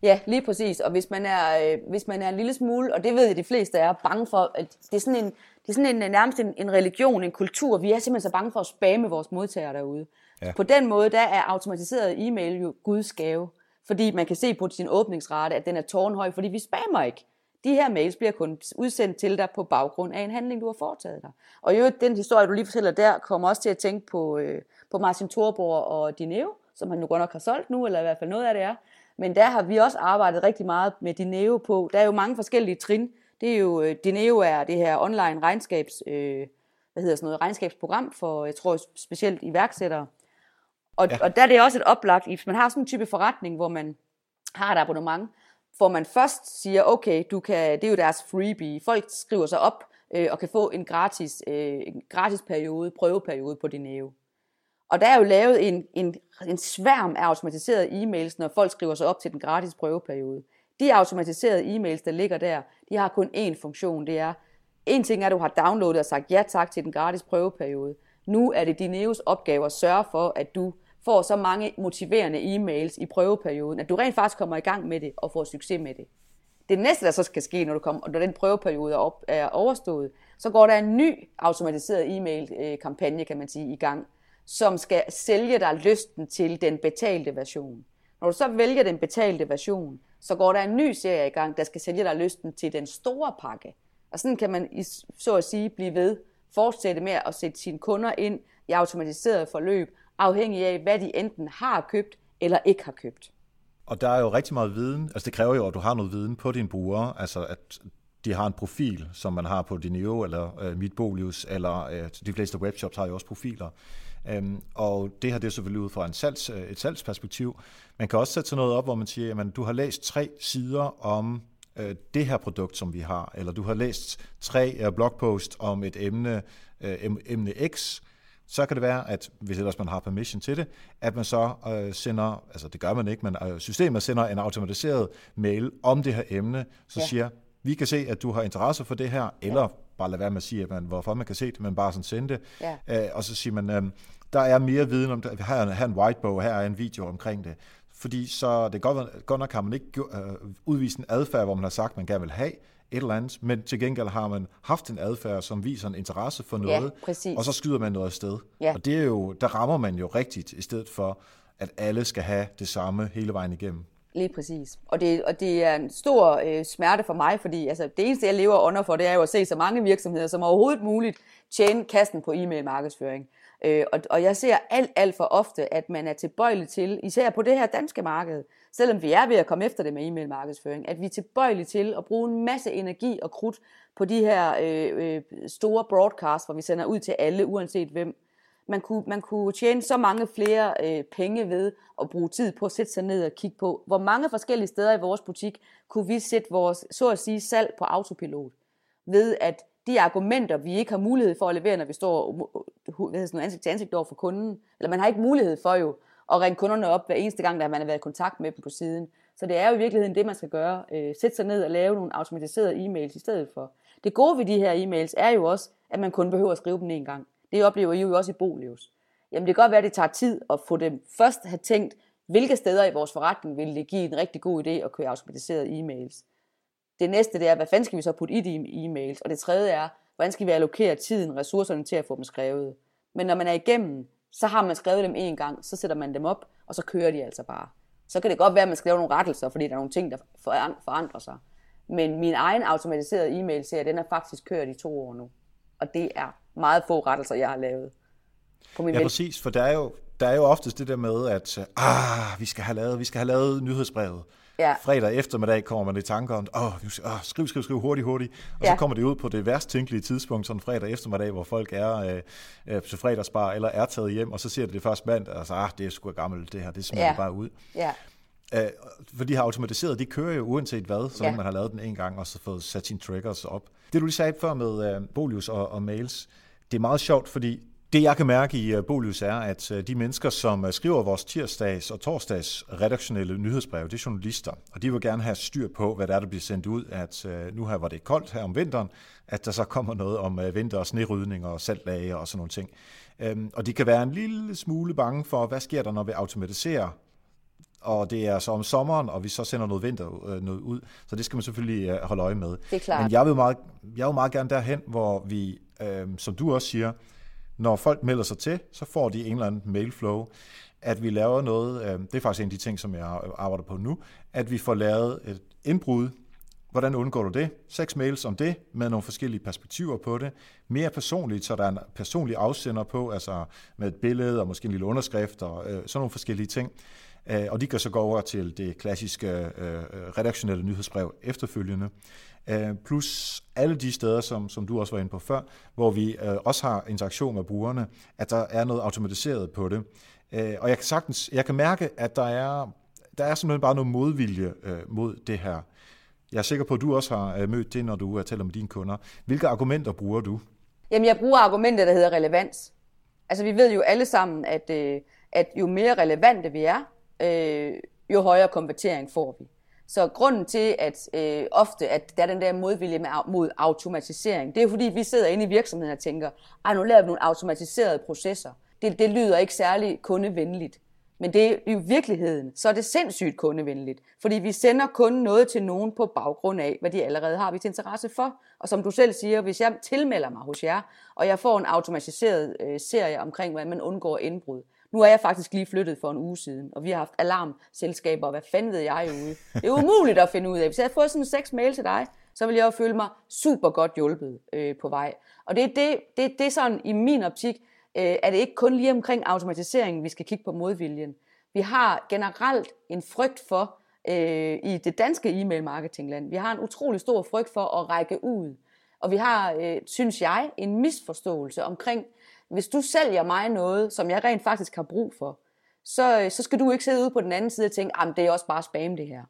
Ja, lige præcis. Og hvis man er, øh, hvis man er en lille smule, og det ved jeg, de fleste er, bange for, at det er sådan en, det er sådan en, nærmest en, en religion, en kultur. Vi er simpelthen så bange for at spamme vores modtagere derude. Ja. På den måde, der er automatiseret e-mail jo Guds gave. Fordi man kan se på sin åbningsrate, at den er tårnhøj, fordi vi spammer ikke. De her mails bliver kun udsendt til dig på baggrund af en handling, du har foretaget dig. Og jo, den historie, du lige fortæller der, kommer også til at tænke på, øh, på Martin Thorborg og Dineo, som han jo godt nok har solgt nu, eller i hvert fald noget af det er. Men der har vi også arbejdet rigtig meget med Dineo på. Der er jo mange forskellige trin. Det er jo, øh, Dineo er det her online regnskabs, øh, hvad hedder sådan noget, regnskabsprogram for, jeg tror specielt iværksættere. Og, ja. og der er det også et oplagt, hvis man har sådan en type forretning, hvor man har et abonnement, hvor man først siger, okay, du kan, det er jo deres freebie. Folk skriver sig op øh, og kan få en gratis, øh, en gratis periode, prøveperiode på Dineo. Og der er jo lavet en, en, en sværm af automatiserede e-mails, når folk skriver sig op til den gratis prøveperiode. De automatiserede e-mails, der ligger der, de har kun én funktion. Det er, en ting er, at du har downloadet og sagt ja tak til den gratis prøveperiode. Nu er det Dineos opgave at sørge for, at du får så mange motiverende e-mails i prøveperioden, at du rent faktisk kommer i gang med det og får succes med det. Det næste, der så skal ske, når, du kommer, når den prøveperiode er, op, er overstået, så går der en ny automatiseret e-mail-kampagne, kan man sige, i gang, som skal sælge dig lysten til den betalte version. Når du så vælger den betalte version, så går der en ny serie i gang, der skal sælge dig lysten til den store pakke. Og sådan kan man så at sige blive ved, fortsætte med at sætte sine kunder ind i automatiseret forløb, afhængig af, hvad de enten har købt eller ikke har købt. Og der er jo rigtig meget viden, altså det kræver jo, at du har noget viden på dine brugere, altså at de har en profil, som man har på Dineo eller øh, Mitbolius, eller øh, de fleste webshops har jo også profiler. Øhm, og det her det er selvfølgelig ud fra en salgs, øh, et salgsperspektiv. Man kan også sætte sådan noget op, hvor man siger, at du har læst tre sider om øh, det her produkt, som vi har, eller du har læst tre øh, blogpost om et emne, øh, emne X, så kan det være, at hvis ellers man har permission til det, at man så øh, sender, altså det gør man ikke, men øh, systemet sender en automatiseret mail om det her emne, så ja. siger, vi kan se, at du har interesse for det her, eller ja. bare lade være med at sige, at man, hvorfor man kan se det, men bare sådan sende det. Ja. Øh, og så siger man, øh, der er mere viden om det. Her er, her er en whiteboard, her er en video omkring det. Fordi så det godt, godt nok har man ikke øh, udvist en adfærd, hvor man har sagt, man gerne vil have, et eller andet, men til gengæld har man haft en adfærd, som viser en interesse for noget, ja, og så skyder man noget afsted. Ja. Og det er jo, der rammer man jo rigtigt, i stedet for, at alle skal have det samme hele vejen igennem. Lige præcis. Og det, og det er en stor øh, smerte for mig, fordi altså, det eneste, jeg lever under for, det er jo at se så mange virksomheder som overhovedet muligt tjene kassen på e-mail markedsføring. Øh, og, og jeg ser alt, alt for ofte, at man er tilbøjelig til, især på det her danske marked, selvom vi er ved at komme efter det med e-mail markedsføring, at vi er tilbøjelige til at bruge en masse energi og krudt på de her øh, øh, store broadcasts, hvor vi sender ud til alle, uanset hvem. Man kunne, man kunne tjene så mange flere øh, penge ved at bruge tid på at sætte sig ned og kigge på, hvor mange forskellige steder i vores butik kunne vi sætte vores, så at sige, salg på autopilot. Ved at de argumenter, vi ikke har mulighed for at levere, når vi står øh, hvad hedder sådan, ansigt til ansigt over for kunden, eller man har ikke mulighed for jo og ringe kunderne op hver eneste gang, der man har været i kontakt med dem på siden. Så det er jo i virkeligheden det, man skal gøre. Øh, sætte sig ned og lave nogle automatiserede e-mails i stedet for. Det gode ved de her e-mails er jo også, at man kun behøver at skrive dem en gang. Det oplever I jo også i Bolius. Jamen det kan godt være, at det tager tid at få dem først have tænkt, hvilke steder i vores forretning vil det give en rigtig god idé at køre automatiserede e-mails. Det næste det er, hvad fanden skal vi så putte i de e-mails? Og det tredje er, hvordan skal vi allokere tiden, ressourcerne til at få dem skrevet? Men når man er igennem, så har man skrevet dem en gang, så sætter man dem op, og så kører de altså bare. Så kan det godt være, at man skal lave nogle rettelser, fordi der er nogle ting, der forandrer sig. Men min egen automatiserede e-mail-serie, den er faktisk kørt i to år nu. Og det er meget få rettelser, jeg har lavet. På min ja, præcis, for der er, jo, der er jo oftest det der med, at ah, vi skal have lavet, vi skal have lavet nyhedsbrevet. Ja. Fredag eftermiddag kommer man i tanker om, åh, oh, skriv, skriv, skriv hurtigt, hurtigt. Og ja. så kommer det ud på det værst tænkelige tidspunkt, sådan fredag eftermiddag, hvor folk er øh, øh, til fredagsbar eller er taget hjem, og så siger det det først mandag, og så, ah, det er sgu gammelt, det her, det smider ja. bare ud. Ja. Uh, for de har automatiseret, de kører jo uanset hvad, så ja. man har lavet den en gang, og så fået sat sine triggers op. Det du lige sagde før med uh, Bolius og, og mails, det er meget sjovt, fordi det jeg kan mærke i uh, Bolius er, at uh, de mennesker, som uh, skriver vores tirsdags og torsdags redaktionelle nyhedsbreve, det er journalister, og de vil gerne have styr på, hvad der er, der bliver sendt ud, at nu her var det koldt her om vinteren, at der så kommer noget om vinter- og snerydning og saltlager og sådan nogle ting. Um, og de kan være en lille smule bange for, hvad sker der, når vi automatiserer og det er så om sommeren, og vi så sender noget vinter øh, noget ud. Så det skal man selvfølgelig øh, holde øje med. Det er klart. Men jeg vil, meget, jeg vil meget gerne derhen, hvor vi, øh, som du også siger, når folk melder sig til, så får de en eller anden mailflow, at vi laver noget, øh, det er faktisk en af de ting, som jeg arbejder på nu, at vi får lavet et indbrud. Hvordan undgår du det? Seks mails om det, med nogle forskellige perspektiver på det. Mere personligt, så der er en personlig afsender på, altså med et billede og måske en lille underskrift og øh, sådan nogle forskellige ting. Øh, og de kan så gå over til det klassiske øh, redaktionelle nyhedsbrev efterfølgende. Øh, plus alle de steder, som, som du også var inde på før, hvor vi øh, også har interaktion med brugerne, at der er noget automatiseret på det. Øh, og jeg kan sagtens, jeg kan mærke, at der er, der er simpelthen bare noget modvilje øh, mod det her. Jeg er sikker på, at du også har mødt det, når du taler med dine kunder. Hvilke argumenter bruger du? Jamen, jeg bruger argumenter, der hedder relevans. Altså, vi ved jo alle sammen, at, at jo mere relevante vi er, øh, jo højere konvertering får vi. Så grunden til, at øh, ofte at der er den der modvilje med, mod automatisering, det er fordi, vi sidder inde i virksomheden og tænker, ej, nu laver vi nogle automatiserede processer. Det, det lyder ikke særlig kundevenligt. Men det er i virkeligheden, så er det sindssygt kundevenligt. Fordi vi sender kun noget til nogen på baggrund af, hvad de allerede har vist interesse for. Og som du selv siger, hvis jeg tilmelder mig hos jer, og jeg får en automatiseret øh, serie omkring, hvordan man undgår indbrud, nu er jeg faktisk lige flyttet for en uge siden, og vi har haft alarmselskaber, og hvad fanden ved jeg ude. Det er umuligt at finde ud af. Hvis jeg havde fået sådan seks mail til dig, så ville jeg jo føle mig super godt hjulpet øh, på vej. Og det er det, det, det er sådan, i min optik, øh, er det ikke kun lige omkring automatiseringen, vi skal kigge på modviljen. Vi har generelt en frygt for, øh, i det danske e-mail marketingland, vi har en utrolig stor frygt for at række ud. Og vi har, øh, synes jeg, en misforståelse omkring, hvis du sælger mig noget, som jeg rent faktisk har brug for, så, øh, så skal du ikke sidde ude på den anden side og tænke, at det er også bare spam det her.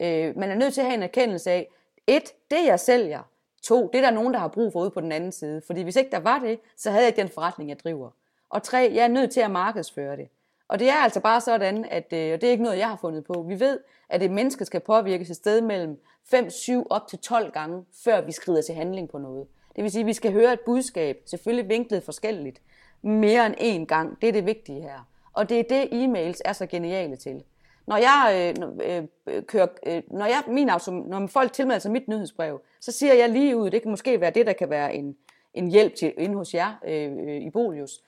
Øh, man er nødt til at have en erkendelse af, et, det jeg sælger, to, det er der nogen, der har brug for ude på den anden side. Fordi hvis ikke der var det, så havde jeg ikke den forretning, jeg driver. Og tre, jeg er nødt til at markedsføre det. Og det er altså bare sådan, at øh, og det er ikke noget, jeg har fundet på. Vi ved, at et menneske skal påvirkes et sted mellem 5, 7 op til 12 gange, før vi skrider til handling på noget. Det vil sige, at vi skal høre et budskab, selvfølgelig vinklet forskelligt, mere end én gang. Det er det vigtige her. Og det er det, e-mails er så geniale til. Når jeg øh, øh, øh, kører, øh, når jeg min når folk tilmelder sig mit nyhedsbrev, så siger jeg lige ud, det kan måske være det, der kan være en, en hjælp til inde hos jer øh, øh i Bolius.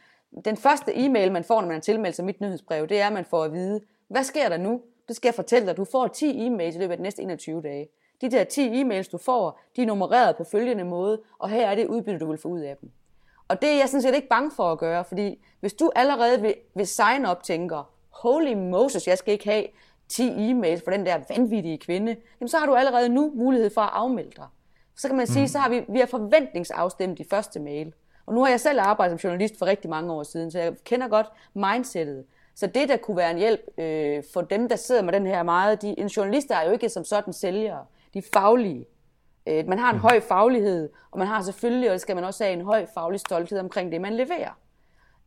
Den første e-mail, man får, når man tilmelder tilmeldt sig mit nyhedsbrev, det er, at man får at vide, hvad sker der nu? Det skal jeg fortælle dig. Du får 10 e-mails i løbet af de næste 21 dage. De der 10 e-mails, du får, de er nummereret på følgende måde, og her er det udbytte, du vil få ud af dem. Og det er jeg sådan set ikke bange for at gøre, fordi hvis du allerede vil, vil sign up tænker, holy Moses, jeg skal ikke have 10 e-mails for den der vanvittige kvinde, jamen så har du allerede nu mulighed for at afmelde dig. Så kan man sige, mm. så har vi, vi har forventningsafstemt de første mail. Og nu har jeg selv arbejdet som journalist for rigtig mange år siden, så jeg kender godt mindsetet. Så det, der kunne være en hjælp øh, for dem, der sidder med den her meget, de, en journalist er jo ikke som sådan sælgere de faglige. Øh, man har en mm. høj faglighed, og man har selvfølgelig, og det skal man også have, en høj faglig stolthed omkring det, man leverer.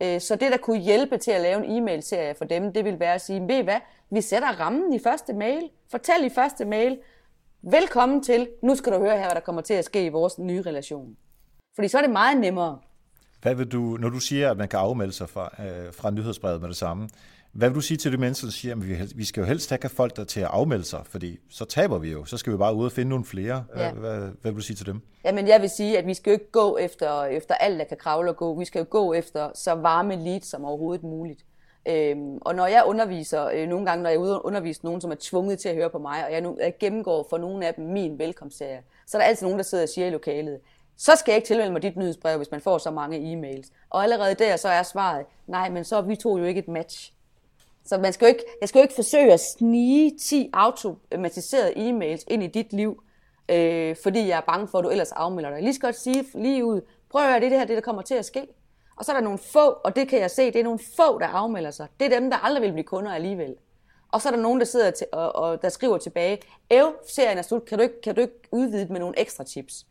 Øh, så det, der kunne hjælpe til at lave en e-mail-serie for dem, det vil være at sige, ved hvad, vi sætter rammen i første mail. Fortæl i første mail, velkommen til, nu skal du høre her, hvad der kommer til at ske i vores nye relation. Fordi så er det meget nemmere. Hvad vil du, når du siger, at man kan afmelde sig fra, øh, fra nyhedsbrevet med det samme, hvad vil du sige til de mennesker, der siger, at vi skal jo helst have folk der til at afmelde sig, fordi så taber vi jo. Så skal vi bare ud og finde nogle flere. Ja. Hvad, hvad vil du sige til dem? Jamen jeg vil sige, at vi skal jo ikke gå efter, efter alt, der kan kravle og gå. Vi skal jo gå efter så varme leads som overhovedet muligt. Øhm, og når jeg underviser, øh, nogle gange når jeg er ude og undervise nogen, som er tvunget til at høre på mig, og jeg, nu, jeg gennemgår for nogle af dem min velkomstserie, så er der altid nogen, der sidder og siger i lokalet, så skal jeg ikke tilmelde mig dit nyhedsbrev, hvis man får så mange e-mails. Og allerede der så er svaret, nej, men så er vi to jo ikke et match. Så man skal jo ikke, jeg skal jo ikke forsøge at snige 10 automatiserede e-mails ind i dit liv, øh, fordi jeg er bange for, at du ellers afmelder dig. Jeg lige skal godt sige lige ud, prøv at høre, det, det her, det der kommer til at ske. Og så er der nogle få, og det kan jeg se, det er nogle få, der afmelder sig. Det er dem, der aldrig vil blive kunder alligevel. Og så er der nogen, der sidder til, og, og der skriver tilbage, Ev, serien er slut, kan du, ikke, kan du ikke udvide med nogle ekstra tips?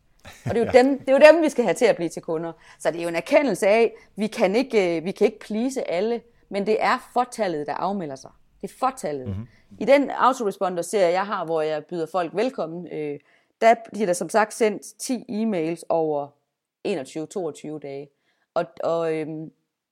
Og det er, jo dem, det er jo dem, vi skal have til at blive til kunder. Så det er jo en erkendelse af, vi kan ikke, øh, vi kan ikke please alle, men det er fortallet, der afmelder sig. Det er fortallet. Mm-hmm. I den autoresponder-serie, jeg har, hvor jeg byder folk velkommen, øh, der bliver der som sagt sendt 10 e-mails over 21-22 dage. Og, og øhm,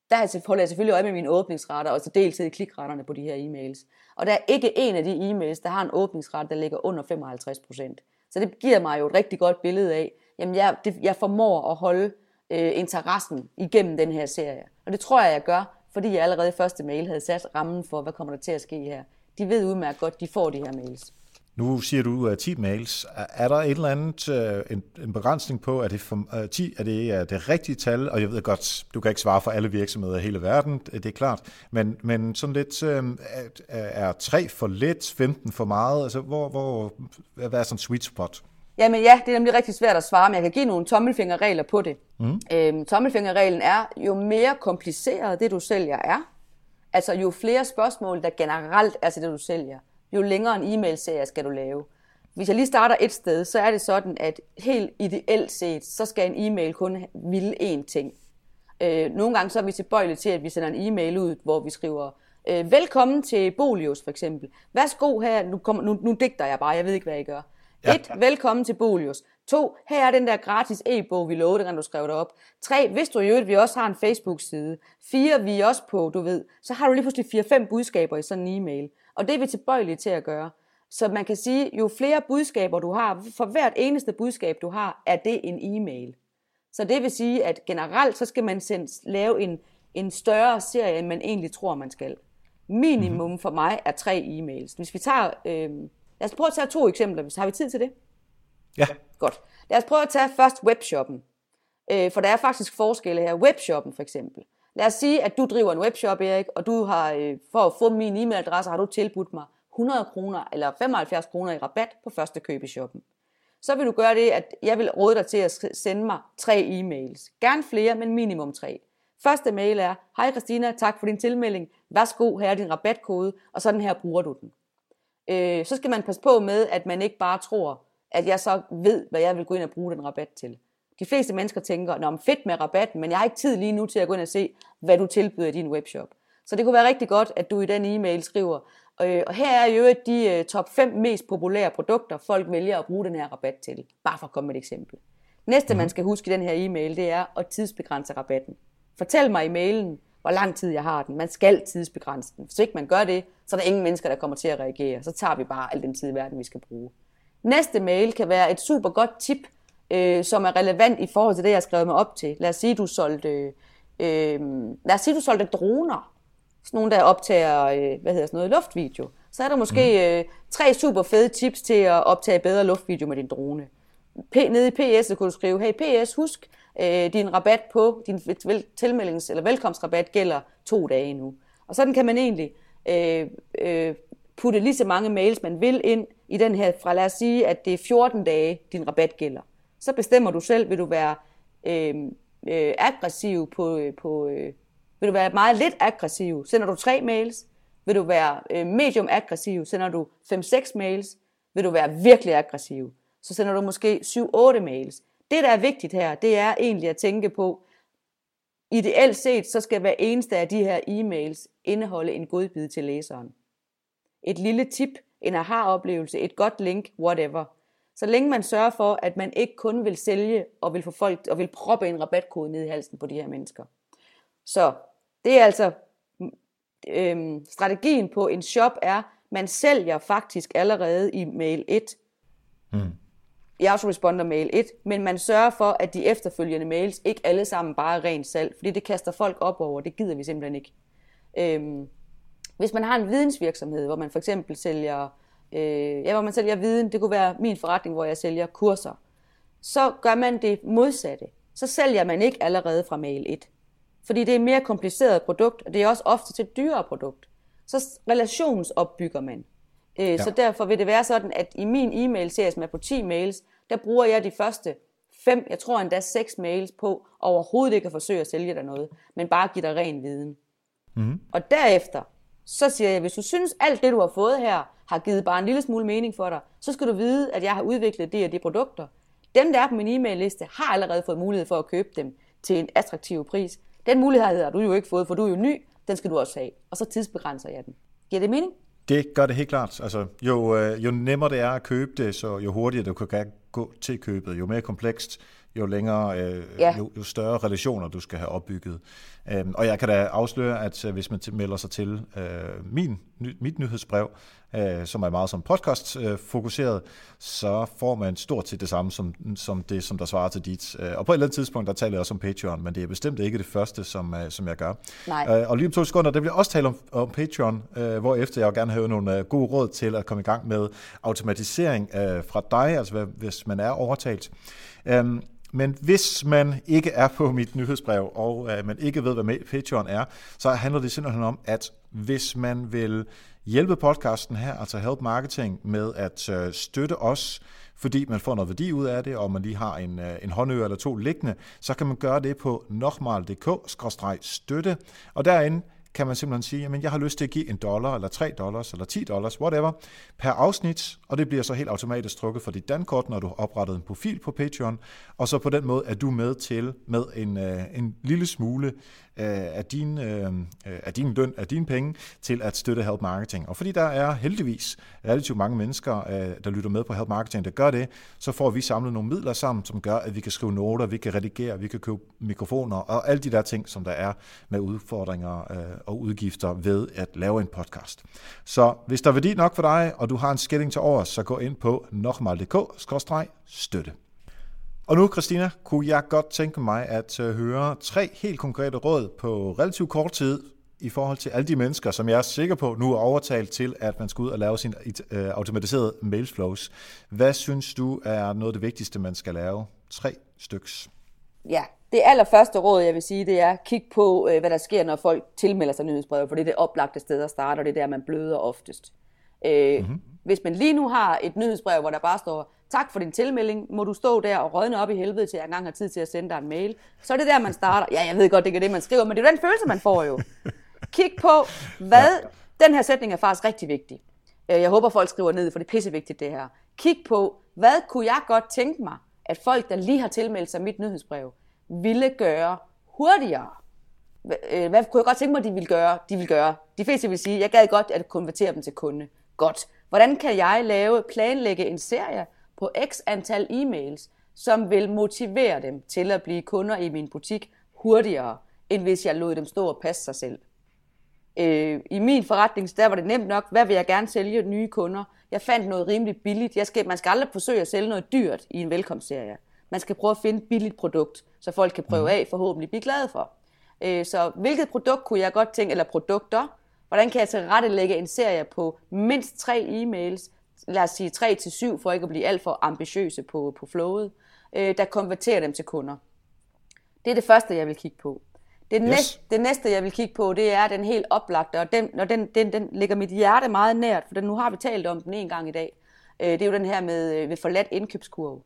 der holder jeg selvfølgelig øje med mine åbningsretter, og så deltid i klikretterne på de her e-mails. Og der er ikke en af de e-mails, der har en åbningsret, der ligger under 55 procent. Så det giver mig jo et rigtig godt billede af, jamen jeg, det, jeg formår at holde øh, interessen igennem den her serie. Og det tror jeg, jeg gør, fordi jeg allerede i første mail havde sat rammen for, hvad kommer der til at ske her. De ved udmærket godt, de får de her mails. Nu siger du uh, 10 mails. Er der et eller andet, uh, en, en begrænsning på, at det for, øh, uh, 10 er det, uh, det rigtige tal? Og jeg ved godt, du kan ikke svare for alle virksomheder i hele verden, det er klart. Men, men sådan lidt, uh, er 3 for lidt, 15 for meget? Altså, hvor, hvor, hvad er sådan en sweet spot? Jamen ja, det er nemlig rigtig svært at svare, men jeg kan give nogle tommelfingerregler på det. Mm. Øhm, tommelfingerreglen er, jo mere kompliceret det, du sælger er, altså jo flere spørgsmål, der generelt er til det, du sælger, jo længere en e-mail-serie skal du lave. Hvis jeg lige starter et sted, så er det sådan, at helt ideelt set, så skal en e-mail kun ville én ting. Øh, nogle gange så er vi tilbøjelige til, at vi sender en e-mail ud, hvor vi skriver, øh, velkommen til Bolius for eksempel. Værsgo her, nu, kommer, nu, nu digter jeg bare, jeg ved ikke, hvad I gør. Ja. Et, velkommen til Bolius. To, her er den der gratis e-bog, vi lovede, kan du skrive det op. Tre, hvis du i øvrigt, vi også har en Facebook-side. Fire, vi er også på, du ved, så har du lige pludselig fire-fem budskaber i sådan en e-mail. Og det er vi tilbøjelige til at gøre. Så man kan sige, jo flere budskaber du har, for hvert eneste budskab du har, er det en e-mail. Så det vil sige, at generelt så skal man sende, lave en, en større serie, end man egentlig tror, man skal. Minimum mhm. for mig er tre e-mails. Hvis vi tager, øh, lad os prøve at tage to eksempler. Har vi tid til det? Ja. Godt. Lad os prøve at tage først webshoppen. Øh, for der er faktisk forskelle her. Webshoppen for eksempel. Lad os sige, at du driver en webshop, Erik, og du har, øh, for at få min e-mailadresse, har du tilbudt mig 100 kroner eller 75 kroner i rabat på første køb i shoppen. Så vil du gøre det, at jeg vil råde dig til at sende mig tre e-mails. Gerne flere, men minimum tre. Første mail er, hej Christina, tak for din tilmelding. Værsgo, her er din rabatkode, og sådan her bruger du den. Øh, så skal man passe på med, at man ikke bare tror, at jeg så ved, hvad jeg vil gå ind og bruge den rabat til. De fleste mennesker tænker, Nå, fedt med rabatten, men jeg har ikke tid lige nu til at gå ind og se, hvad du tilbyder i din webshop. Så det kunne være rigtig godt, at du i den e-mail skriver, øh, og her er jo de øh, top 5 mest populære produkter, folk vælger at bruge den her rabat til. Bare for at komme med et eksempel. Næste, man mhm. skal huske i den her e-mail, det er at tidsbegrænse rabatten. Fortæl mig i mailen, hvor lang tid jeg har den. Man skal tidsbegrænse den. Hvis ikke man gør det, så er der ingen mennesker, der kommer til at reagere. Så tager vi bare al den tid i verden, vi skal bruge. Næste mail kan være et super godt tip øh, som er relevant i forhold til det, jeg har skrevet mig op til. Lad os sige, du solgte, øh, lad os sige, du solgte droner. Sådan nogle, der optager, øh, hvad hedder sådan noget, luftvideo. Så er der måske mm. øh, tre super fede tips til at optage bedre luftvideo med din drone. P, nede i PS så kunne du skrive, hey PS, husk, øh, din rabat på, din tilmeldings- eller velkomstrabat gælder to dage nu. Og sådan kan man egentlig øh, øh, putte lige så mange mails, man vil ind i den her, fra lad os sige, at det er 14 dage, din rabat gælder. Så bestemmer du selv, vil du være øh, øh, aggressiv på, øh, på øh, vil du være meget lidt aggressiv, sender du tre mails, vil du være øh, medium aggressiv, sender du 5-6 mails, vil du være virkelig aggressiv, så sender du måske 7-8 mails. Det, der er vigtigt her, det er egentlig at tænke på, ideelt set, så skal hver eneste af de her e-mails indeholde en godbid til læseren. Et lille tip, en aha-oplevelse, et godt link, whatever. Så længe man sørger for, at man ikke kun vil sælge og vil få folk og vil proppe en rabatkode ned i halsen på de her mennesker. Så det er altså øhm, strategien på en shop er, man sælger faktisk allerede i mail 1. Mm. I autoresponder mail 1, men man sørger for, at de efterfølgende mails ikke alle sammen bare er rent salg, fordi det kaster folk op over, det gider vi simpelthen ikke. Øhm, hvis man har en vidensvirksomhed, hvor man for eksempel sælger øh, ja, hvor man sælger viden, det kunne være min forretning, hvor jeg sælger kurser, så gør man det modsatte. Så sælger man ikke allerede fra mail 1. Fordi det er et mere kompliceret produkt, og det er også ofte til et dyrere produkt. så relationsopbygger man. Øh, ja. Så derfor vil det være sådan, at i min e-mail-serie, som er på 10 mails, der bruger jeg de første fem, jeg tror endda seks mails på, overhovedet ikke at forsøge at sælge dig noget, men bare give dig ren viden. Mm. Og derefter, så siger jeg, hvis du synes, alt det, du har fået her, har givet bare en lille smule mening for dig, så skal du vide, at jeg har udviklet de og de produkter. Dem, der er på min e-mail-liste, har allerede fået mulighed for at købe dem til en attraktiv pris. Den mulighed har du jo ikke fået, for du er jo ny. Den skal du også have. Og så tidsbegrænser jeg den. Giver det mening? Det gør det helt klart. Altså, jo, øh, jo nemmere det er at købe det, så jo hurtigere du kan gå til købet, jo mere komplekst, jo længere, øh, ja. jo, jo større relationer du skal have opbygget. Øhm, og jeg kan da afsløre, at øh, hvis man melder sig til øh, min, ny, mit nyhedsbrev, øh, som er meget som podcast øh, fokuseret, så får man stort set det samme som, som det, som der svarer til dit. Øh, og på et eller andet tidspunkt, der taler jeg også om Patreon, men det er bestemt ikke det første, som, øh, som jeg gør. Nej. Øh, og lige om to sekunder, der vil jeg også tale om, om Patreon, øh, hvor efter jeg vil gerne have nogle øh, gode råd til at komme i gang med automatisering øh, fra dig, altså hvis man er overtalt. Øh, men hvis man ikke er på mit nyhedsbrev, og øh, man ikke ved, hvad Patreon er, så handler det simpelthen om, at hvis man vil hjælpe podcasten her, altså Help Marketing, med at øh, støtte os, fordi man får noget værdi ud af det, og man lige har en, øh, en håndø eller to liggende, så kan man gøre det på nokmal.dk-støtte, og derinde kan man simpelthen sige, at jeg har lyst til at give en dollar, eller 3 dollars, eller 10 dollars, whatever, per afsnit, og det bliver så helt automatisk trukket for dit dankort, når du har oprettet en profil på Patreon, og så på den måde er du med til med en, øh, en lille smule Øh, af din, øh, øh, af din løn, af dine penge, til at støtte Help Marketing. Og fordi der er heldigvis relativt mange mennesker, øh, der lytter med på Help Marketing, der gør det, så får vi samlet nogle midler sammen, som gør, at vi kan skrive noter, vi kan redigere, vi kan købe mikrofoner og alle de der ting, som der er med udfordringer øh, og udgifter ved at lave en podcast. Så hvis der er værdi nok for dig, og du har en skilling til over, så gå ind på nokmal.dk-støtte. Og nu, Christina, kunne jeg godt tænke mig at øh, høre tre helt konkrete råd på relativt kort tid i forhold til alle de mennesker, som jeg er sikker på nu er overtalt til, at man skal ud og lave sin øh, automatiserede mailflows. Hvad synes du er noget af det vigtigste, man skal lave? Tre styks. Ja, det allerførste råd, jeg vil sige, det er, kig på, øh, hvad der sker, når folk tilmelder sig nyhedsbrevet, for det er det oplagte sted at starte, og det er der, man bløder oftest mm-hmm. Hvis man lige nu har et nyhedsbrev, hvor der bare står, tak for din tilmelding, må du stå der og rådne op i helvede, til jeg engang har tid til at sende dig en mail. Så er det der, man starter. Ja, jeg ved godt, det er det, man skriver, men det er den følelse, man får jo. Kig på, hvad... Den her sætning er faktisk rigtig vigtig. Øh, jeg håber, folk skriver ned, for det er pissevigtigt, det her. Kig på, hvad kunne jeg godt tænke mig, at folk, der lige har tilmeldt sig mit nyhedsbrev, ville gøre hurtigere. Øh, hvad kunne jeg godt tænke mig, de ville gøre? De vil gøre. De fleste vil sige, jeg gad godt at konvertere dem til kunde. Godt. Hvordan kan jeg lave, planlægge en serie, på x antal e-mails, som vil motivere dem til at blive kunder i min butik hurtigere, end hvis jeg lod dem stå og passe sig selv. Øh, I min forretning, der var det nemt nok, hvad vil jeg gerne sælge nye kunder? Jeg fandt noget rimelig billigt. Jeg skal, man skal aldrig forsøge at sælge noget dyrt i en velkomstserie. Man skal prøve at finde et billigt produkt, så folk kan prøve mm. af, forhåbentlig blive glade for. Øh, så hvilket produkt kunne jeg godt tænke, eller produkter, hvordan kan jeg tilrettelægge en serie på mindst tre e-mails, lad os sige 3 til 7, for ikke at blive alt for ambitiøse på, på flowet, øh, der konverterer dem til kunder. Det er det første, jeg vil kigge på. Det, yes. næste, det næste, jeg vil kigge på, det er den helt oplagte, og den, og den, den, den ligger mit hjerte meget nært, for den, nu har vi talt om den en gang i dag. Øh, det er jo den her med øh, ved forladt indkøbskurve.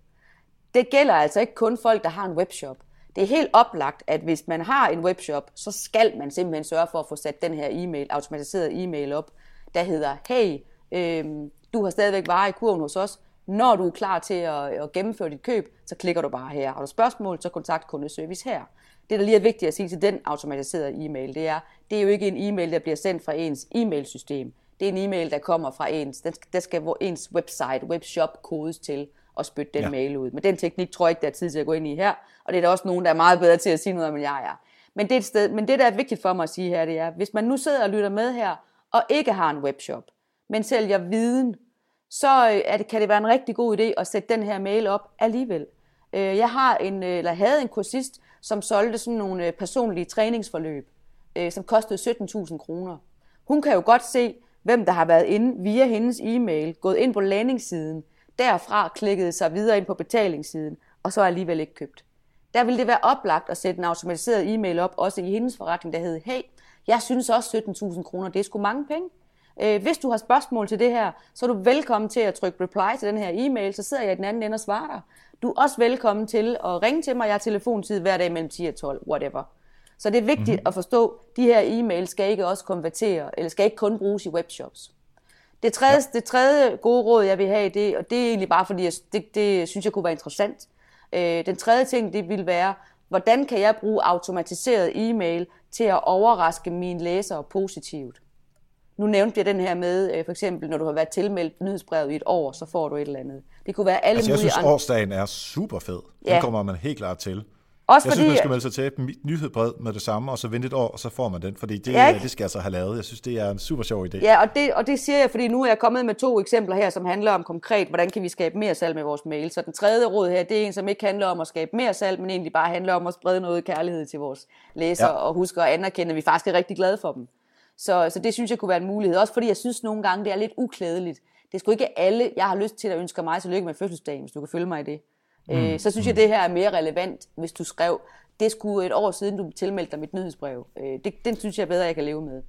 Det gælder altså ikke kun folk, der har en webshop. Det er helt oplagt, at hvis man har en webshop, så skal man simpelthen sørge for at få sat den her e-mail, automatiseret e-mail op, der hedder, hey, øh, du har stadigvæk varer i kurven hos os. Når du er klar til at, at gennemføre dit køb, så klikker du bare her. Har du spørgsmål, så kontakt kundeservice her. Det, der lige er vigtigt at sige til den automatiserede e-mail, det er, det er jo ikke en e-mail, der bliver sendt fra ens e-mailsystem. Det er en e-mail, der kommer fra ens, der skal ens website, webshop kodes til og spytte den ja. mail ud. Men den teknik tror jeg ikke, der er tid til at gå ind i her, og det er der også nogen, der er meget bedre til at sige noget om, end jeg er. Men det, er et sted, men det, der er vigtigt for mig at sige her, det er, hvis man nu sidder og lytter med her, og ikke har en webshop, men sælger viden, så øh, er det, kan det være en rigtig god idé at sætte den her mail op alligevel. Øh, jeg har en, øh, eller havde en kursist, som solgte sådan nogle personlige træningsforløb, som kostede 17.000 kroner. Hun kan jo godt se, hvem der har været inde via hendes e-mail, gået ind på landingssiden, derfra klikket sig videre ind på betalingssiden, og så alligevel ikke købt. Der vil det være oplagt at sætte en automatiseret e-mail op, også i hendes forretning, der hedder, hey, Jeg synes også 17.000 kroner, det er sgu mange penge. Øh, hvis du har spørgsmål til det her, så er du velkommen til at trykke reply til den her e-mail, så sidder jeg i den anden ende og svarer dig. Du er også velkommen til at ringe til mig. Jeg har telefontid hver dag mellem 10 og 12, whatever. Så det er vigtigt mm-hmm. at forstå, at de her e-mails skal ikke også konvertere, eller skal ikke kun bruges i webshops. Det tredje, ja. det tredje gode råd, jeg vil have, det, og det er egentlig bare fordi, jeg, det, det synes jeg kunne være interessant. Øh, den tredje ting, det vil være, hvordan kan jeg bruge automatiseret e-mail til at overraske mine læsere positivt? Nu nævnte jeg den her med, øh, for eksempel, når du har været tilmeldt nyhedsbrevet i et år, så får du et eller andet. Det kunne være alle altså, mulige jeg synes, andre... årsdagen er super fed. Den ja. kommer man helt klart til. Også jeg fordi, synes, man skal melde sig til et nyhedsbrev med det samme, og så vente et år, og så får man den, fordi det, ja, det skal jeg så have lavet. Jeg synes, det er en super sjov idé. Ja, og det, og det siger jeg, fordi nu er jeg kommet med to eksempler her, som handler om konkret, hvordan kan vi skabe mere salg med vores mail. Så den tredje råd her, det er en, som ikke handler om at skabe mere salg, men egentlig bare handler om at sprede noget kærlighed til vores læsere, ja. og huske at anerkende, at vi faktisk er rigtig glade for dem. Så, så det synes jeg kunne være en mulighed. Også fordi jeg synes nogle gange, det er lidt uklædeligt. Det er sgu ikke alle, jeg har lyst til at ønske mig tillykke med fødselsdagen, hvis du kan følge mig i det. Mm. Øh, så synes jeg, mm. det her er mere relevant, hvis du skrev, det skulle et år siden, du tilmeldte dig mit nyhedsbrev. Øh, det, den synes jeg bedre, jeg kan leve med.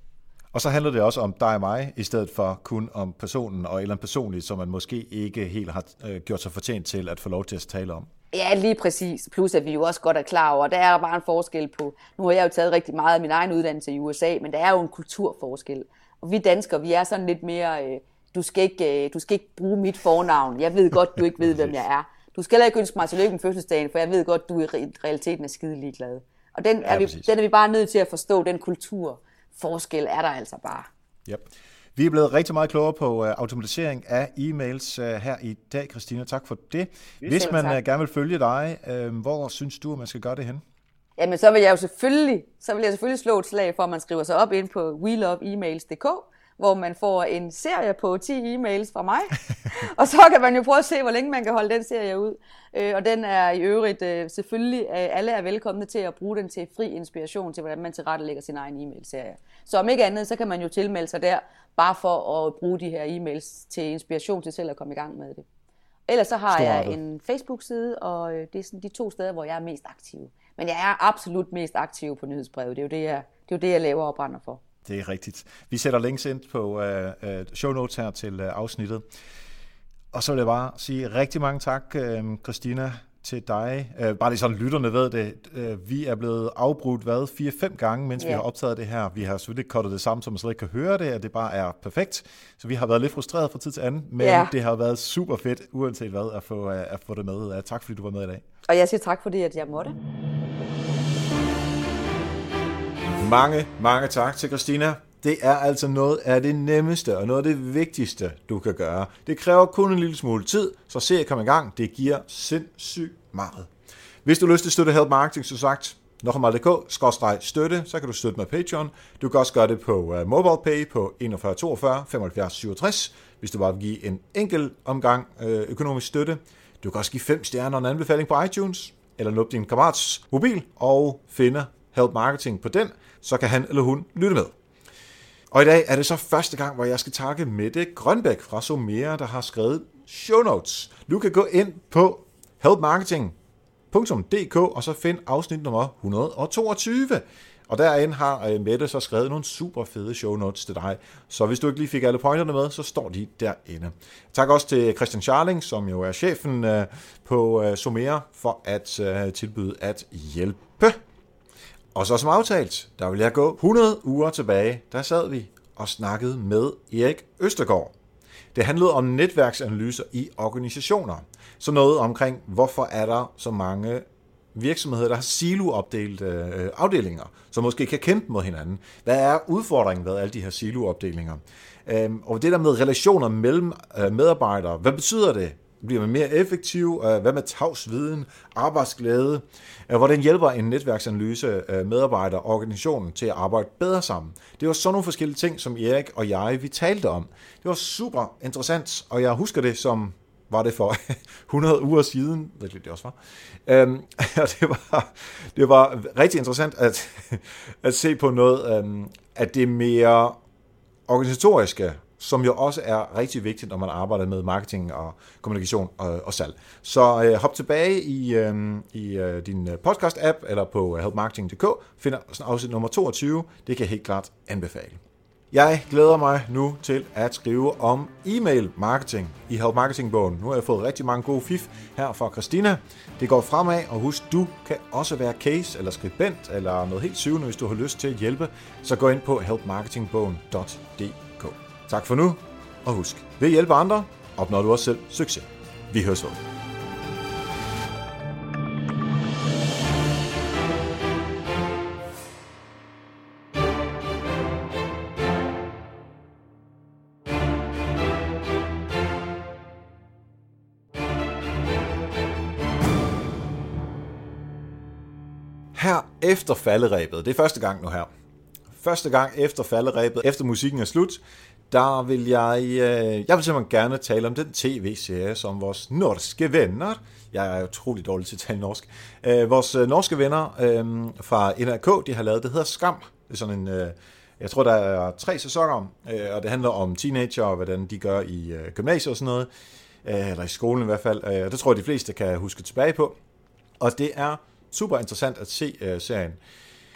Og så handler det også om dig og mig, i stedet for kun om personen og eller personligt, som man måske ikke helt har øh, gjort sig fortjent til at få lov til at tale om. Ja, lige præcis. Plus at vi jo også godt er klar over, der er bare en forskel på, nu har jeg jo taget rigtig meget af min egen uddannelse i USA, men der er jo en kulturforskel. Og vi danskere, vi er sådan lidt mere, øh, du, skal ikke, øh, du skal ikke bruge mit fornavn. Jeg ved godt, du ikke ved, hvem jeg er. Du skal heller ikke ønske mig tillykke med fødselsdagen, for jeg ved godt, du i realiteten er skide ligeglad. Og den er, ja, vi, den er vi bare nødt til at forstå, den kulturforskel er der altså bare. Yep. Vi er blevet rigtig meget klogere på uh, automatisering af e-mails uh, her i dag, Christina. Tak for det. Vi Hvis man uh, gerne vil følge dig, uh, hvor synes du, at man skal gøre det hen? Jamen, så vil jeg jo selvfølgelig, så vil jeg selvfølgelig slå et slag for, at man skriver sig op ind på weloveemails.dk, hvor man får en serie på 10 e-mails fra mig. og så kan man jo prøve at se, hvor længe man kan holde den serie ud. Øh, og den er i øvrigt øh, selvfølgelig, øh, alle er velkomne til at bruge den til fri inspiration til, hvordan man tilrettelægger sin egen e-mail-serie. Så om ikke andet, så kan man jo tilmelde sig der, bare for at bruge de her e-mails til inspiration til selv at komme i gang med det. Ellers så har jeg en Facebook-side, og det er sådan de to steder, hvor jeg er mest aktiv. Men jeg er absolut mest aktiv på nyhedsbrevet. Det er jo det, jeg, det, er jo det, jeg laver og brænder for. Det er rigtigt. Vi sætter links ind på uh, uh, show notes her til uh, afsnittet. Og så vil jeg bare sige rigtig mange tak, uh, Christina, til dig. Uh, bare lige sådan, lytterne ved det. Uh, vi er blevet afbrudt, hvad, fire-fem gange, mens yeah. vi har optaget det her. Vi har selvfølgelig kottet det sammen, så man slet ikke kan høre det, at det bare er perfekt. Så vi har været lidt frustreret fra tid til anden, men yeah. det har været super fedt, uanset hvad, at få, uh, at få det med. Tak fordi du var med i dag. Og jeg siger tak fordi, at jeg måtte. Mange, mange tak til Christina. Det er altså noget af det nemmeste og noget af det vigtigste, du kan gøre. Det kræver kun en lille smule tid, så se at komme i gang. Det giver sindssygt meget. Hvis du har lyst til at støtte Help Marketing, så sagt, nokkemal.dk-støtte, så kan du støtte med Patreon. Du kan også gøre det på uh, MobilePay på 41 42 75 67, hvis du bare vil give en enkelt omgang uh, økonomisk støtte. Du kan også give fem stjerner og en anbefaling på iTunes, eller nå din kammerats mobil og finde Help Marketing på den så kan han eller hun lytte med. Og i dag er det så første gang, hvor jeg skal takke Mette Grønbæk fra Somera, der har skrevet show notes. Du kan gå ind på helpmarketing.dk og så find afsnit nummer 122. Og derinde har øh, Mette så skrevet nogle super fede show notes til dig. Så hvis du ikke lige fik alle pointerne med, så står de derinde. Tak også til Christian Charling, som jo er chefen øh, på øh, Somera, for at tilbyde at hjælpe. Og så som aftalt, der vil jeg gå 100 uger tilbage, der sad vi og snakkede med Erik Østergaard. Det handlede om netværksanalyser i organisationer. Så noget omkring, hvorfor er der så mange virksomheder, der har siloopdelte øh, afdelinger, som måske kan kæmpe mod hinanden. Hvad er udfordringen ved alle de her siloopdelinger? Øhm, og det der med relationer mellem øh, medarbejdere, hvad betyder det? Bliver man mere effektiv? Øh, hvad med tavsviden? Arbejdsglæde? Øh, hvordan hjælper en netværksanalyse medarbejdere medarbejder og organisationen til at arbejde bedre sammen? Det var sådan nogle forskellige ting, som Erik og jeg, vi talte om. Det var super interessant, og jeg husker det som var det for 100 uger siden, det det også var. Øhm, og det var, det var rigtig interessant at, at se på noget øhm, at det mere organisatoriske som jo også er rigtig vigtigt, når man arbejder med marketing og kommunikation og, og salg. Så øh, hop tilbage i, øh, i øh, din øh, podcast-app eller på øh, helpmarketing.dk, finder afsnit nummer 22. Det kan jeg helt klart anbefale. Jeg glæder mig nu til at skrive om e-mail marketing i Help Marketing bogen. Nu har jeg fået rigtig mange gode fif her fra Christina. Det går fremad, og husk, du kan også være case eller skribent eller noget helt syvende, hvis du har lyst til at hjælpe. Så gå ind på helpmarketingbogen.dk. Tak for nu, og husk, ved at hjælpe andre, opnår du også selv succes. Vi høres ved. Her efter falderæbet, det er første gang nu her, første gang efter falderæbet, efter musikken er slut, der vil jeg, øh, jeg vil simpelthen gerne tale om den tv-serie, som vores norske venner, jeg er utrolig dårlig til at tale norsk, øh, vores øh, norske venner øh, fra NRK, de har lavet, det hedder Skam. Det er sådan en, øh, jeg tror der er tre sæsoner, øh, og det handler om teenager og hvordan de gør i øh, gymnasiet og sådan noget, øh, eller i skolen i hvert fald. Øh, det tror jeg de fleste kan huske tilbage på. Og det er super interessant at se øh, serien.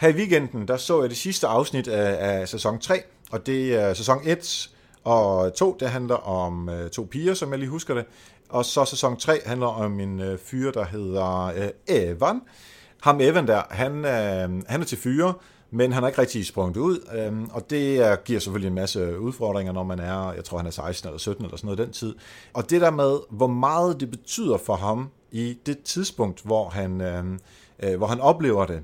Her i weekenden, der så jeg det sidste afsnit af, af sæson 3, og det er sæson 1 og 2, det handler om øh, to piger, som jeg lige husker det. Og så sæson 3 handler om en øh, fyr, der hedder øh, Evan. Ham Evan der, han, øh, han er til fyre, men han har ikke rigtig sprunget ud, øh, og det er, giver selvfølgelig en masse udfordringer, når man er, jeg tror han er 16 eller 17 eller sådan noget den tid. Og det der med, hvor meget det betyder for ham i det tidspunkt, hvor han, øh, øh, hvor han oplever det,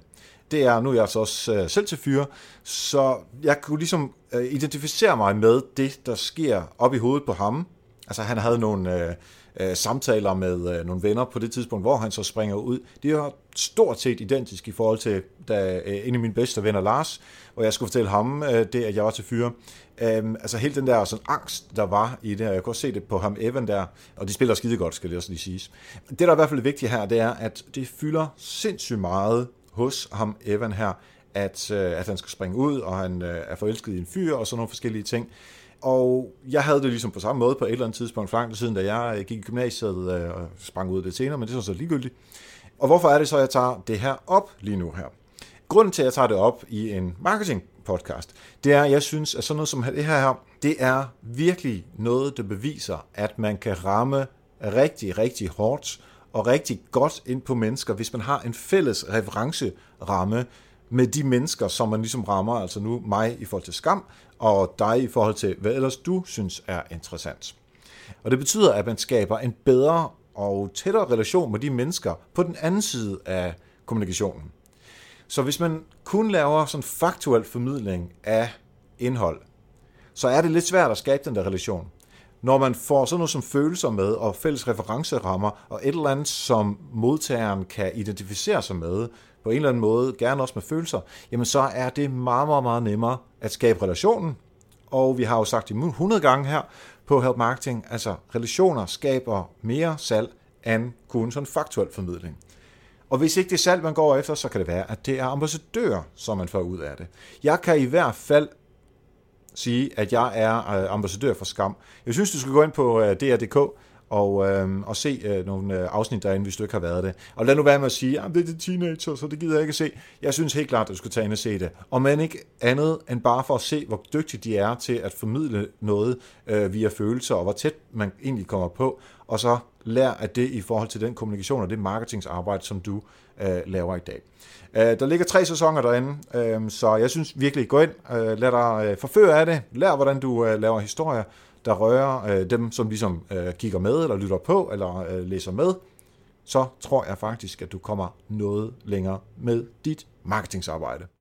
det er, nu er jeg så også øh, selv til fyre, så jeg kunne ligesom øh, identificere mig med det, der sker op i hovedet på ham. Altså han havde nogle øh, øh, samtaler med øh, nogle venner på det tidspunkt, hvor han så springer ud. Det er stort set identisk i forhold til da, øh, en af mine bedste venner, Lars, hvor jeg skulle fortælle ham øh, det, at jeg var til fyre. Øhm, altså hele den der sådan, angst, der var i det, og jeg kunne også se det på ham Evan der, og de spiller skide godt, skal det også lige siges. Det, der er i hvert fald vigtigt her, det er, at det fylder sindssygt meget hos ham, Evan her, at, øh, at han skal springe ud, og han øh, er forelsket i en fyr, og sådan nogle forskellige ting. Og jeg havde det ligesom på samme måde på et eller andet tidspunkt for siden, da jeg øh, gik i gymnasiet øh, og sprang ud det senere, men det er så ligegyldigt. Og hvorfor er det så, at jeg tager det her op lige nu her? Grunden til, at jeg tager det op i en marketing podcast, det er, at jeg synes, at sådan noget som det her, her det er virkelig noget, der beviser, at man kan ramme rigtig, rigtig hårdt og rigtig godt ind på mennesker, hvis man har en fælles referenceramme med de mennesker, som man ligesom rammer, altså nu mig i forhold til skam, og dig i forhold til, hvad ellers du synes er interessant. Og det betyder, at man skaber en bedre og tættere relation med de mennesker på den anden side af kommunikationen. Så hvis man kun laver sådan faktuel formidling af indhold, så er det lidt svært at skabe den der relation. Når man får sådan noget som følelser med, og fælles referencerammer, og et eller andet, som modtageren kan identificere sig med, på en eller anden måde, gerne også med følelser, jamen så er det meget, meget, meget nemmere at skabe relationen. Og vi har jo sagt det 100 gange her på Help Marketing, altså relationer skaber mere salg end kun sådan faktuel formidling. Og hvis ikke det er salg, man går efter, så kan det være, at det er ambassadør, som man får ud af det. Jeg kan i hvert fald sige, at jeg er øh, ambassadør for Skam. Jeg synes, du skal gå ind på øh, DR.dk og, øh, og se øh, nogle øh, afsnit derinde, hvis du ikke har været det. Og lad nu være med at sige, at det er det teenager, så det gider jeg ikke at se. Jeg synes helt klart, at du skal tage ind og se det. Og man ikke andet end bare for at se, hvor dygtige de er til at formidle noget øh, via følelser, og hvor tæt man egentlig kommer på, og så lær af det i forhold til den kommunikation og det marketingsarbejde, som du øh, laver i dag. Øh, der ligger tre sæsoner derinde, øh, så jeg synes virkelig, gå ind, øh, lad dig øh, forføre af det, lær hvordan du øh, laver historier, der rører øh, dem, som ligesom øh, kigger med, eller lytter på, eller øh, læser med, så tror jeg faktisk, at du kommer noget længere med dit marketingsarbejde.